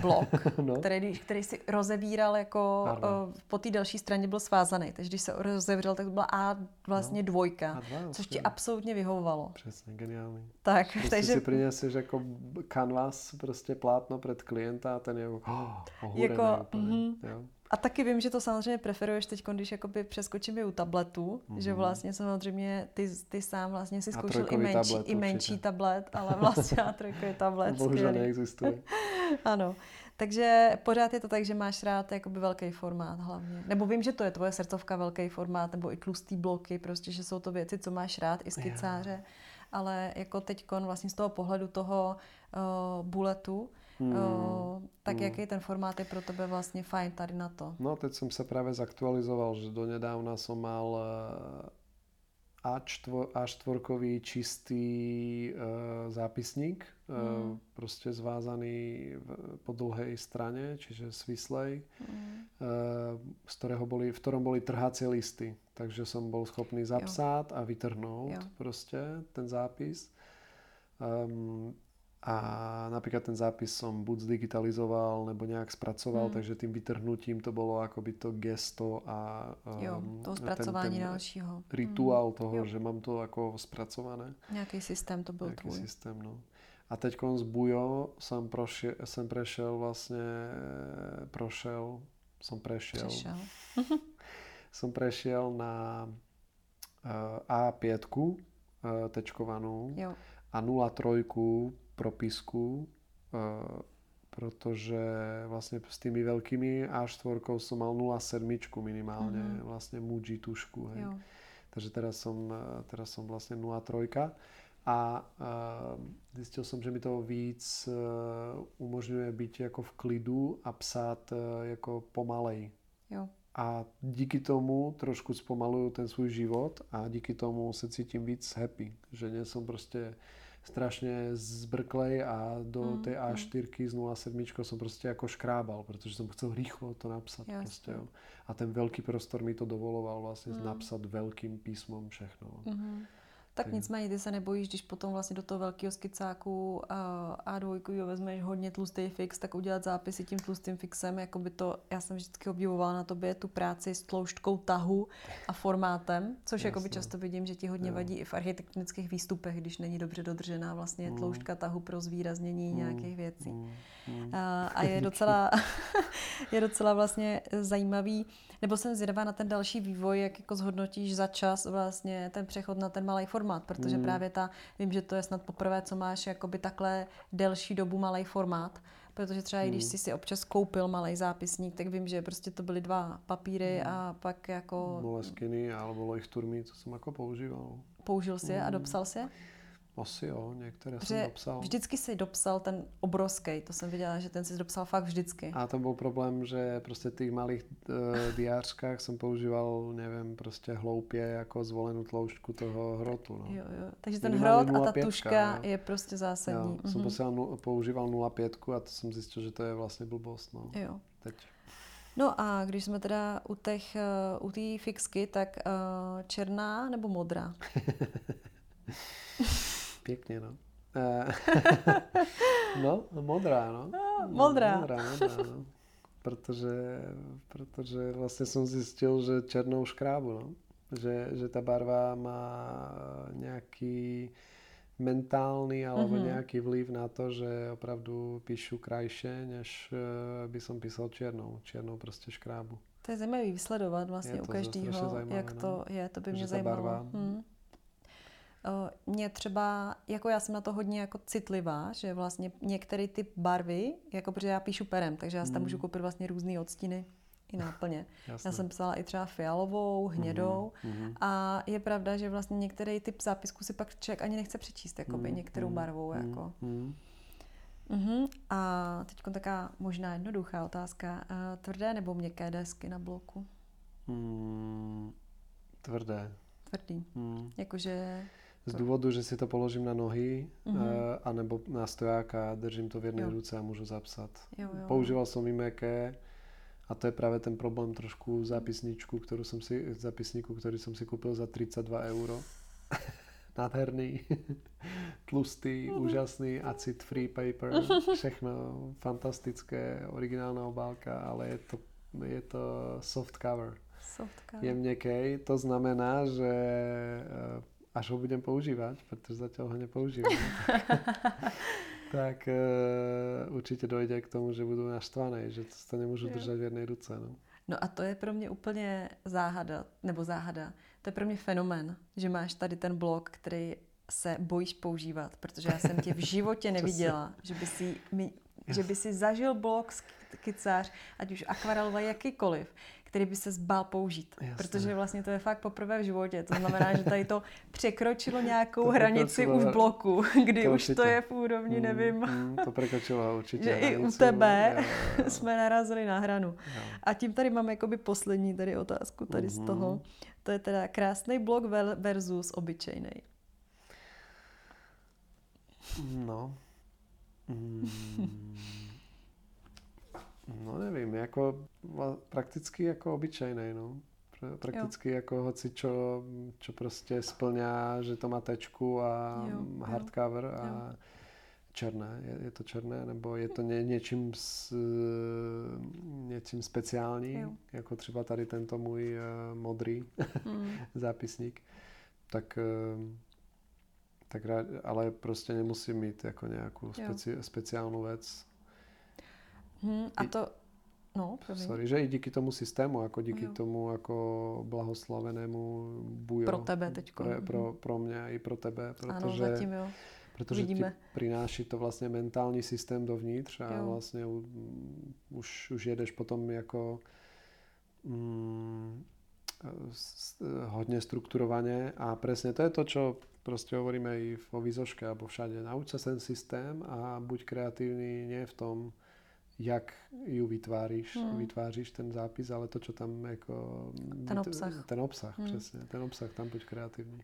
blok, *laughs* No. který, který si rozevíral jako Ano. eh, po té další straně byl svázaný. Takže když se rozevřel, tak to byla A vlastně dvojka, A2, což ti absolutně vyhovovalo. Přesně, geniální. Tak, Prostě takže si prineseš jako canvas, prostě plátno před klienta a ten je *gasps* oh, ohurený Jako, úplně. mhm. Jo. A taky vím, že to samozřejmě preferuješ teď, když jakoby přeskočím i u tabletu, mm-hmm. že vlastně samozřejmě ty, ty sám vlastně si zkoušel i menší, tablet i menší určitě. tablet, ale vlastně a trojkový tablet, Bohužel skvělý. neexistuje. *laughs* Ano, takže pořád je to tak, že máš rád jakoby velký formát hlavně. Nebo vím, že to je tvoje srdcovka velký formát, nebo i tlustý bloky, prostě, že jsou to věci, co máš rád, i skicáře. Ale jako teďkon vlastně z toho pohledu toho uh, buletu, Hmm. uh, tak jaký ten formát je pro tebe vlastně fajn tady na to? No, teď som sa práve zaktualizoval, že donedávna som mal eh, A4, A4 čistý eh, zápisník, eh, Mm. prostě zvázaný v, po dlhej strane, čiže svislej, Mm. eh, z ktorého boli, v ktorom boli trhacie listy. Takže som bol schopný zapsat a vytrhnout Jo. prostě ten zápis. Um, a napríklad ten zápis som buď zdigitalizoval nebo nejak spracoval, Hmm. takže tým vytrhnutím to bolo akoby to gesto a Jo, um, toho ten, zpracování ten dalšího. rituál Mm. toho, Jo. že mám to ako spracované. Nějaký systém to byl Nejaký tvůj. systém, no. A teď z Bujo som, prošie, som prešiel vlastne, prošel, som prešiel, Přešel. *laughs* som prešiel na uh, A5 uh, tečkovanú Jo. a 0,3 propisku, uh, protože vlastne s tými veľkými A4 som mal 0,7 minimálne, Mhm. vlastne Muji tušku, hej. Jo. Takže teraz som, eh, teraz som vlastne 0,3 a uh, zistil som, že mi to víc uh, umožňuje byť jako v klidu a psát uh, jako pomalej. Jo. A díky tomu trošku zpomaluju ten svůj život a díky tomu se cítím víc happy, že nie som prostě strašně zbrklej a do Mm, té mm. A4 z 0,7 som prostě jako škrábal, protože som chcel rýchlo to napsat. Jasně. Prostě, jo. A ten velký prostor mi to dovoloval vlastně Mm. napsat velkým písmom všechno. Mhm. Tak Takže- nicméně ty se nebojíš, když potom vlastně do toho velkého skicáku a A2 jo, vezmeš hodně tlustý fix, tak udělat zápisy tím tlustým fixem, jako by to, já jsem vždycky obdivovala na tobě tu práci s tloušťkou tahu a formátem, což jako by často vidím, že ti hodně Jo. vadí i v architektonických výstupech, když není dobře dodržená vlastně Mm. tloušťka tahu pro zvýraznění Mm, nějakých věcí. Mm, mm. A, a je *laughs* docela, *laughs* je docela vlastně zajímavý, nebo jsem zvědavá na ten další vývoj, jak jako zhodnotíš za čas vlastně ten přechod na ten malý formát, protože Mm. právě ta, vím, že to je snad poprvé, co máš jakoby takhle delší dobu malý formát, protože třeba i když Mm. jsi si občas koupil malý zápisník, tak vím, že prostě to byly dva papíry a pak jako Moleskiny alebo leuchtturmy, to som ako používal. použil si je a dopsal si je. Asi jo, některé jsem Protože dopsal. vždycky si dopsal ten obrovský, to jsem viděla, že ten si dopsal fakt vždycky. A to byl problém, že prostě v těch malých uh, diářkách jsem používal, nevím, prostě hloupě jako zvolenou tloušťku toho hrotu. No. Jo, jo. Takže ten hrot a ta 0,5, tuška jo. je prostě zásadní. Já jsem Mhm. posílal, používal 0,5 a to jsem zjistil, že to je vlastně blbost. No. Jo. Teď. No a když jsme teda u těch, eh, u té fixky, tak uh, černá nebo modrá? *laughs* Pěkně, no. Eh, *laughs* no, modrá, no. modrá. Modrá, modrá, no. Protože, protože vlastně jsem zjistil, že černou škrábu, no. Že, že ta barva má nějaký mentálny alebo Mhm. nejaký vliv na to, že opravdu píšu krajšie, než eh, by som písal čiernou. Čiernou prostě škrábu. To je zajímavý vysledovat vlastně u každého, jak no. to je, to by Že mě ta zajímalo. barva- Hmm. Eh, Mě třeba, jako já jsem na to hodně jako citlivá, že vlastně některé ty barvy, jako protože já píšu perem, takže já si tam Hmm. můžu koupit vlastně různé odstíny i náplně. Jasné. Já jsem psala i třeba fialovou, hnědou Mhm. a je pravda, že vlastně některý typ zápisků si pak člověk ani nechce přečíst, jakoby Mhm, některou mhm, barvou. mhm, Jako. mhm. Mhm. A teď taká možná jednoduchá otázka. Eh, Tvrdé nebo měkké desky na bloku? Mm, tvrdé. Tvrdý. Mm. Jakože... Z důvodu, že si to položím na nohy, Mhm. mm-hmm. anebo na stoják a držím to v jedné Jo. ruce a můžu zapsat. Jo, jo. Používal som i meké a to je práve ten problém trošku zápisničku, ktorú som si, zápisníku, ktorý som si kúpil za 32 euro. *laughs* nádherný, *laughs* tlustý, mm. úžasný, acid free paper, *laughs* všechno fantastické, originálna obálka, ale je to, je to soft cover. Soft cover. Je měkký, to znamená, že eh, až ho budem používat, protože zatím ho nepoužívám, *laughs* tak uh, určitě dojde k tomu, že budu naštvaný, že to nemůžu jo. držet v jedné ruce. No. no a to je pro mě úplně záhada, nebo záhada. To je pro mě fenomén, že máš tady ten blok, který se bojíš používat, protože já jsem tě v *laughs* životě neviděla, že by si, mi, že by si zažil blok skicář, ať už akvarelový, jakýkoliv, který by se zbál použít. Jasne. Protože vlastně to je fakt poprvé v životě. To znamená, že tady to *laughs* překročilo nějakou to hranici u v bloku, *laughs* kdy to už to je v úrovni, mm, nevím. Mm, to překročilo *laughs* určitě. že hranici, i u tebe jo, jo. jsme narazili na hranu. Jo. A tím tady máme jakoby poslední tady otázku tady mm-hmm. z toho. To je teda krásný blok versus obyčejný. No. Mm. Jako prakticky jako obyčejný, no. Prakticky jo. jako hoci čo, čo prostě splňá, že to má tečku a jo, hardcover jo. a jo. černé. Je, je to černé, nebo je to ně, něčím, s, něčím speciální, jo. jako třeba tady tento můj uh, modrý mm. *laughs* zápisník. Tak uh, tak rád, ale prostě nemusím mít jako nějakou speci, speciálnu věc. Hmm, a to, no, první. Sorry, že i díky tomu systému, jako díky jo. tomu jako blahoslavenému bujo. Pro tebe teďko. Pro, pro, mhm. pro mě i pro tebe, protože... Ano, zatím jo. Protože Vidíme. ti přináší to vlastně mentální systém dovnitř a jo. vlastně u, už, už jedeš potom jako mm, hodně strukturovaně a přesně to je to, čo prostě hovoríme i vo výzoške alebo všade. Nauč sa ten systém a buď kreatívny nie v tom, jak ju vytváříš, hmm. vytváříš ten zápis, ale to, co tam jako... Ten obsah. Ten obsah, hmm. přesně. Ten obsah, tam buď kreativní.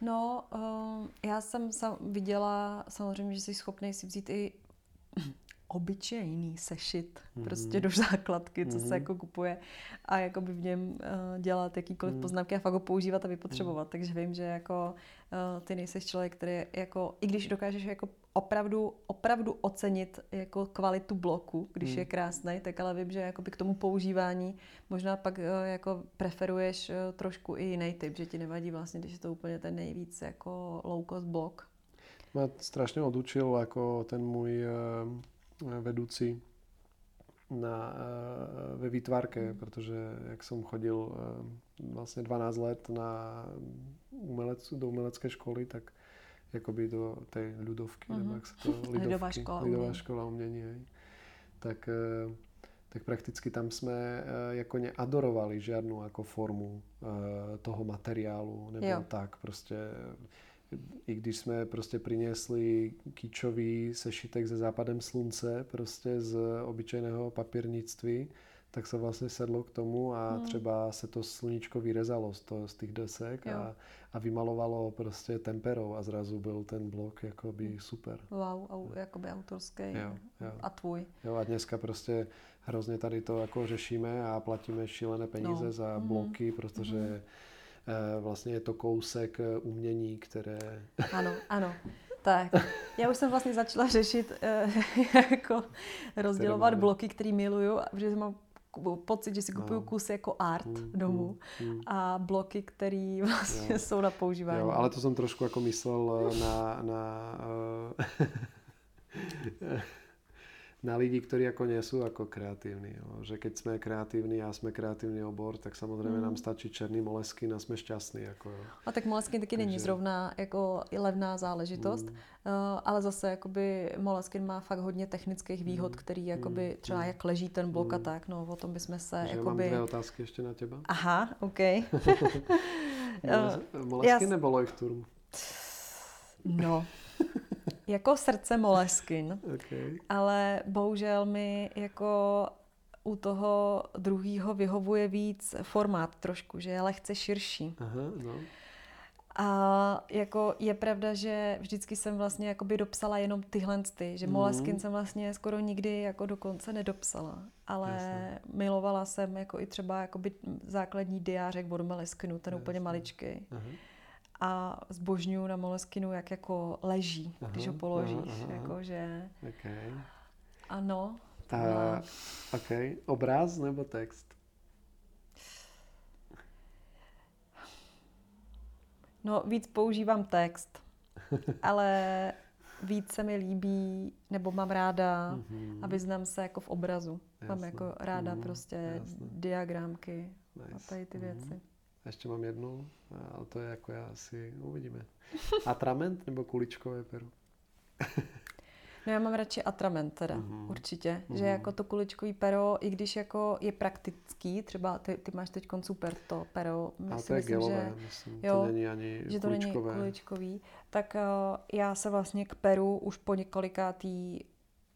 No, uh, já jsem sam viděla samozřejmě, že jsi schopný si vzít i *clears throat* obyčejný sešit mm-hmm. prostě do základky, co mm-hmm. se mhm. jako kupuje a jako by v něm uh, dělat jakýkoliv mm. poznámky a fakt ho používat a vypotřebovat. Mm. Takže vím, že jako uh, ty nejseš člověk, který jako, i když dokážeš jako opravdu, opravdu ocenit jako kvalitu bloku, když mm. je krásný, tak ale vím, že jako k tomu používání možná pak uh, jako preferuješ uh, trošku i jiný typ, že ti nevadí vlastně, když je to úplně ten nejvíc jako low cost blok. Mě strašně odučil jako ten můj uh vedúci na, eh, ve výtvarke, protože jak jsem chodil eh, vlastně 12 let na umelec, do umelecké školy, tak jakoby do té ľudovky, mm-hmm. nebo jak se to, *laughs* lidovky, lidová škola, lidová umění. škola umění, hej. tak, eh, tak prakticky tam jsme jako neadorovali žádnou jako formu toho materiálu, nebo jo. tak prostě i když jsme prostě přinesli kýčový sešitek ze západem slunce, prostě z obyčejného papírnictví, tak se vlastně sedlo k tomu a hmm. třeba se to sluníčko vyrezalo z, to, z těch desek a, a vymalovalo prostě temperou a zrazu byl ten blok jakoby hmm. super. Wow, au, jakoby autorský jo, jo. a tvůj. Jo a dneska prostě hrozně tady to jako řešíme a platíme šílené peníze no. za hmm. bloky, protože hmm vlastně je to kousek eh, umění, které... *laughs* Ano, ano. Tak, já už jsem vlastně začala řešit, eh, *laughs* jako rozdělovat bloky, který miluju, protože mám pocit, že si kupuju no. kus jako art mm, domů mm, a bloky, které vlastně jo. *laughs* jsou na používání. Jo, ale to jsem trošku jako myslel na, na *laughs* na lidi, ktorí ako nie sú ako kreatívni. Jo. Že keď sme kreatívni a sme kreatívny obor, tak samozřejmě mm. nám stačí černý moleskin a jsme šťastní. Jako, jo. A tak moleskin taky Takže... není zrovna jako i levná záležitost, mm. uh, ale zase jakoby moleskin má fakt hodně technických výhod, mm. který jakoby mm. třeba jak leží ten blok mm. a tak, no o tom bychom se Takže jakoby... mám dvě otázky ještě na těba. Aha, OK. *laughs* moleskin nebo Leuchtturm? No, *laughs* jako srdce Moleskin, *laughs* okay. ale bohužel mi jako u toho druhého vyhovuje víc formát trošku, že je lehce širší. Aha, no. A jako je pravda, že vždycky jsem vlastně jakoby dopsala jenom tyhle ty, že mm. Moleskin jsem vlastně skoro nikdy jako dokonce nedopsala, ale Jasne. milovala jsem jako i třeba jakoby základní diářek od Moleskinu, ten Jasne. úplně maličký. Aha a zbožňuju na Moleskinu, jak jako leží, aha, když ho položíš. Aha, aha. Jako, že... Okay. Ano. A, ok. Obraz nebo text? No, víc používám text, *laughs* ale víc se mi líbí, nebo mám ráda mm-hmm. a vyznám se jako v obrazu. Jasne. Mám jako ráda mm, prostě jasne. diagramky nice. a tady ty věci. Ještě mám jednu, ale to je jako já asi uvidíme. Atrament nebo kuličkové pero? *laughs* No já mám radši atrament teda, mm-hmm. určitě. Mm-hmm. Že jako to kuličkový pero, i když jako je praktický, třeba ty, ty máš teď super to pero. A to je myslím, gelové, že, myslím, jo, to není ani že to kuličkové. není kuličkový. Tak uh, já se vlastně k peru už po několikátý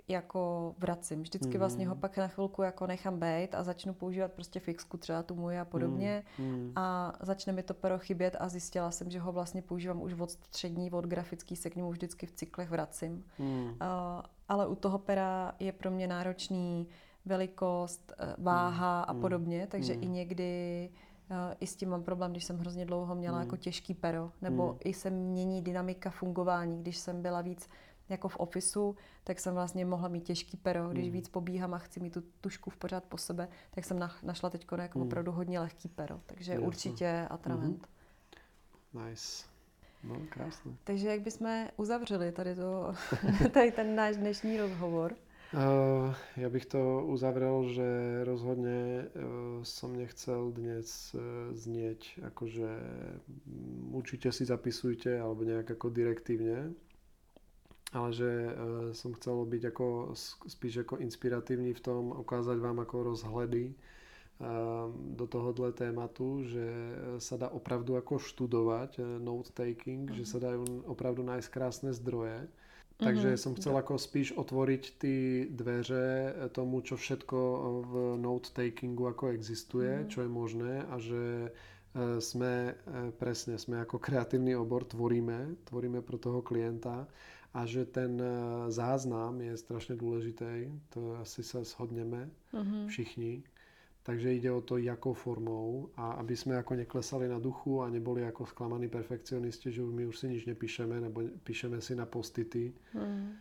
jako vracím. Vždycky mm. vlastně ho pak na chvilku jako nechám být a začnu používat prostě fixku, třeba tu moji a podobně mm. a začne mi to pero chybět a zjistila jsem, že ho vlastně používám už od střední, od grafický se k němu vždycky v cyklech vracím. Mm. Uh, ale u toho pera je pro mě náročný velikost, eh, váha mm. a podobně, takže mm. i někdy uh, i s tím mám problém, když jsem hrozně dlouho měla mm. jako těžký pero, nebo mm. i se mění dynamika fungování, když jsem byla víc jako v ofisu, tak jsem vlastně mohla mít těžký pero. Když mm. víc pobíhám a chci mít tu tušku v pořád po sebe, tak jsem našla teď jako mm. opravdu hodně lehký pero. Takže Jasne. určitě Atravent. Mm-hmm. Nice. No, krásné. Takže jak bychom uzavřeli tady, to, *laughs* tady ten náš dnešní rozhovor? Uh, ja bych to uzavrel, že rozhodne uh, som nechcel dnes uh, znieť akože určite si zapisujte alebo nejak ako direktívne, ale že uh, som chcel byť ako, spíš ako inspiratívny v tom, ukázať vám ako rozhledy uh, do tohohle tématu, že sa dá opravdu ako študovať uh, note taking, mm. že sa dajú opravdu nájsť krásne zdroje. Mm-hmm. Takže som chcel ako spíš otvoriť ty dveře tomu, čo všetko v note takingu ako existuje, mm. čo je možné a že sme presne, sme ako kreatívny obor, tvoríme, tvoríme pro toho klienta a že ten eh, záznam je strašne dôležitý, to asi sa shodneme mm-hmm. všichni. Takže ide o to, jakou formou a aby jsme jako neklesali na duchu a neboli jako sklamaní perfekcionisti, že my už si nič nepíšeme, nebo píšeme si na postity, mm.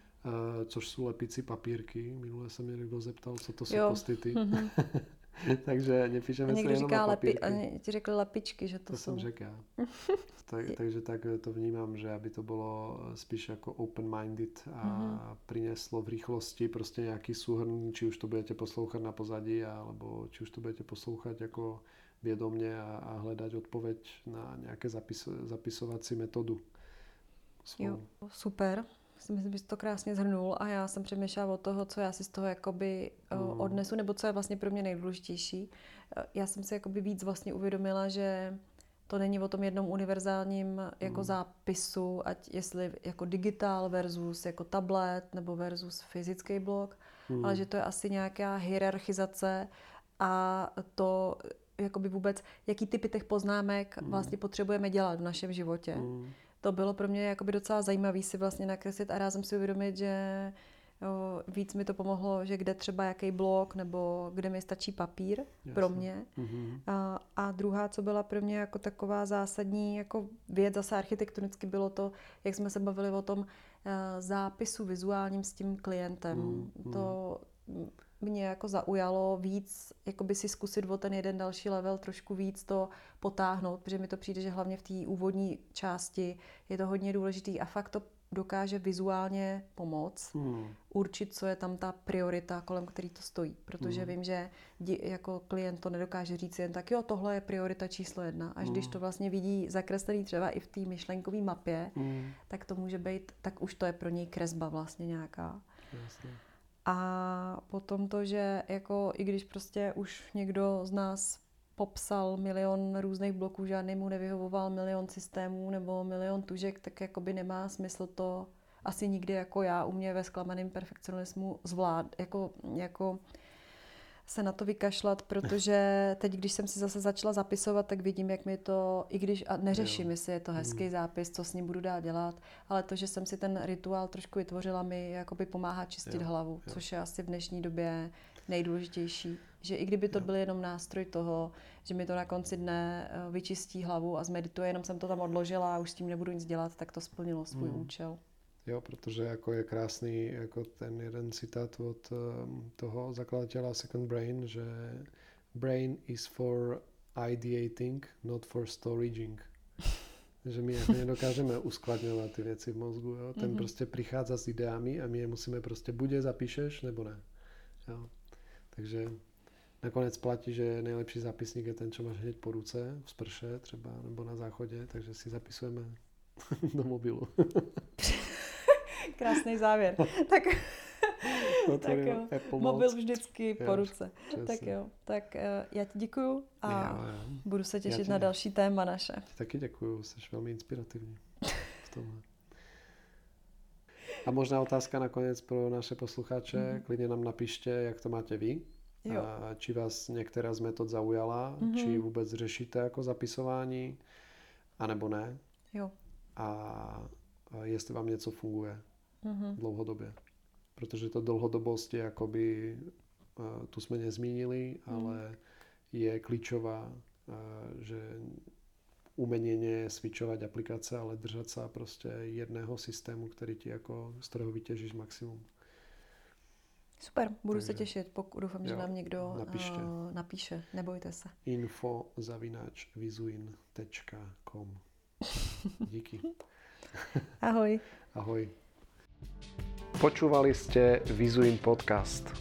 což jsou lepici papírky. Minule se mě někdo zeptal, co to jsou jo. postity. Mm-hmm. *laughs* *laughs* takže nepíšeme si jenom říká na lepi, a ti řekl lepičky, že to, to jsou. jsem řekl já. *laughs* tak, takže tak to vnímám, že aby to bylo spíš jako open-minded a mm-hmm. přineslo v rychlosti prostě nějaký súhrn, či už to budete poslouchat na pozadí, alebo či už to budete poslouchat jako vědomně a, a hledat odpověď na nějaké zapis, zapisovací metodu. Svou. Jo, super si myslím, že jsi to krásně zhrnul a já jsem přemýšlela o toho, co já si z toho jakoby mm. odnesu, nebo co je vlastně pro mě nejdůležitější. Eh, já jsem si jakoby víc vlastně uvědomila, že to není o tom jednom univerzálním jako mm. zápisu, ať jestli jako digitál versus jako tablet nebo versus fyzický blok, mm. ale že to je asi nějaká hierarchizace a to jakoby vůbec, jaký typy těch poznámek mm. vlastně potřebujeme dělat v našem životě. Mm to bylo pro mě jakoby docela zajímavé si vlastně nakreslit a rázem si uvědomit, že jo, víc mi to pomohlo, že kde třeba jaký blok nebo kde mi stačí papír Jasně. pro mě. Mm-hmm. A, a druhá, co byla pro mě jako taková zásadní jako věc, zase architektonicky bylo to, jak jsme se bavili o tom uh, zápisu vizuálním s tím klientem. Mm-hmm. To mě jako zaujalo víc, jako by si zkusit o ten jeden další level trošku víc to potáhnout, protože mi to přijde, že hlavně v té úvodní části je to hodně důležitý a fakt to dokáže vizuálně pomoct, hmm. určit, co je tam ta priorita, kolem který to stojí. Protože hmm. vím, že jako klient to nedokáže říct jen tak, jo, tohle je priorita číslo jedna. Až hmm. když to vlastně vidí zakreslený třeba i v té myšlenkové mapě, hmm. tak to může být, tak už to je pro něj kresba vlastně nějaká. Jasně. A potom to, že jako i když prostě už někdo z nás popsal milion různých bloků, žádný mu nevyhovoval milion systémů nebo milion tužek, tak jakoby nemá smysl to asi nikdy jako já u mě ve zklamaném perfekcionismu zvlád, jako, jako se na to vykašlat, protože teď, když jsem si zase začala zapisovat, tak vidím, jak mi to, i když a neřeším, jo. jestli je to hezký hmm. zápis, co s ním budu dál dělat, ale to, že jsem si ten rituál trošku vytvořila, mi jakoby pomáhá čistit jo. hlavu, jo. což je asi v dnešní době nejdůležitější. že i kdyby to byl jenom nástroj toho, že mi to na konci dne eh, vyčistí hlavu a zmedituje, jenom jsem to tam odložila a už s tím nebudu nic dělat, tak to splnilo svůj hmm. účel. Jo, protože jako je krásný jako ten jeden citát od um, toho zakladatele Second Brain, že brain is for ideating, not for storaging. *laughs* že my jako nedokážeme uskladňovat ty věci v mozgu. Jo? Ten mm-hmm. prostě přichází s ideami a my je musíme prostě buď je zapíšeš, nebo ne. Jo? Takže nakonec platí, že nejlepší zápisník je ten, co máš hned po ruce, v sprše třeba, nebo na záchodě, takže si zapisujeme *laughs* do mobilu. Krásný závěr. *laughs* *laughs* tak, *laughs* tak jo, mobil vždycky po ruce. Přesně. Tak jo, tak uh, já ti děkuju a já, já. budu se těšit na další téma naše. Ti taky děkuju, jsi velmi inspirativní v tomhle. A možná otázka nakonec pro naše posluchače. Mm-hmm. Klidně nám napište, jak to máte vy. Jo. A či vás některá z metod zaujala, mm-hmm. či vůbec řešíte jako zapisování, anebo ne. Jo. A jestli vám něco funguje mm-hmm. dlouhodobě. Protože to dlhodobost je jakoby, uh, tu jsme nezmínili, mm. ale je klíčová, uh, že umeněně switchovat aplikace, ale držet se prostě jedného systému, který ti jako, z kterého vytěžíš maximum. Super, budu Takže, se těšit, pokud doufám, že nám někdo napište. Uh, napíše. Nebojte se. Info zavináč vizuin.com *laughs* Díky. Ahoj. Ahoj. Počúvali ste Vizuin podcast.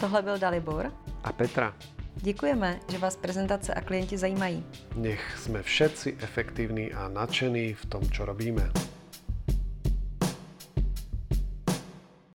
Tohle byl Dalibor. A Petra. Děkujeme, že vás prezentace a klienti zajímají. Nech jsme všetci efektivní a nadšení v tom, čo robíme.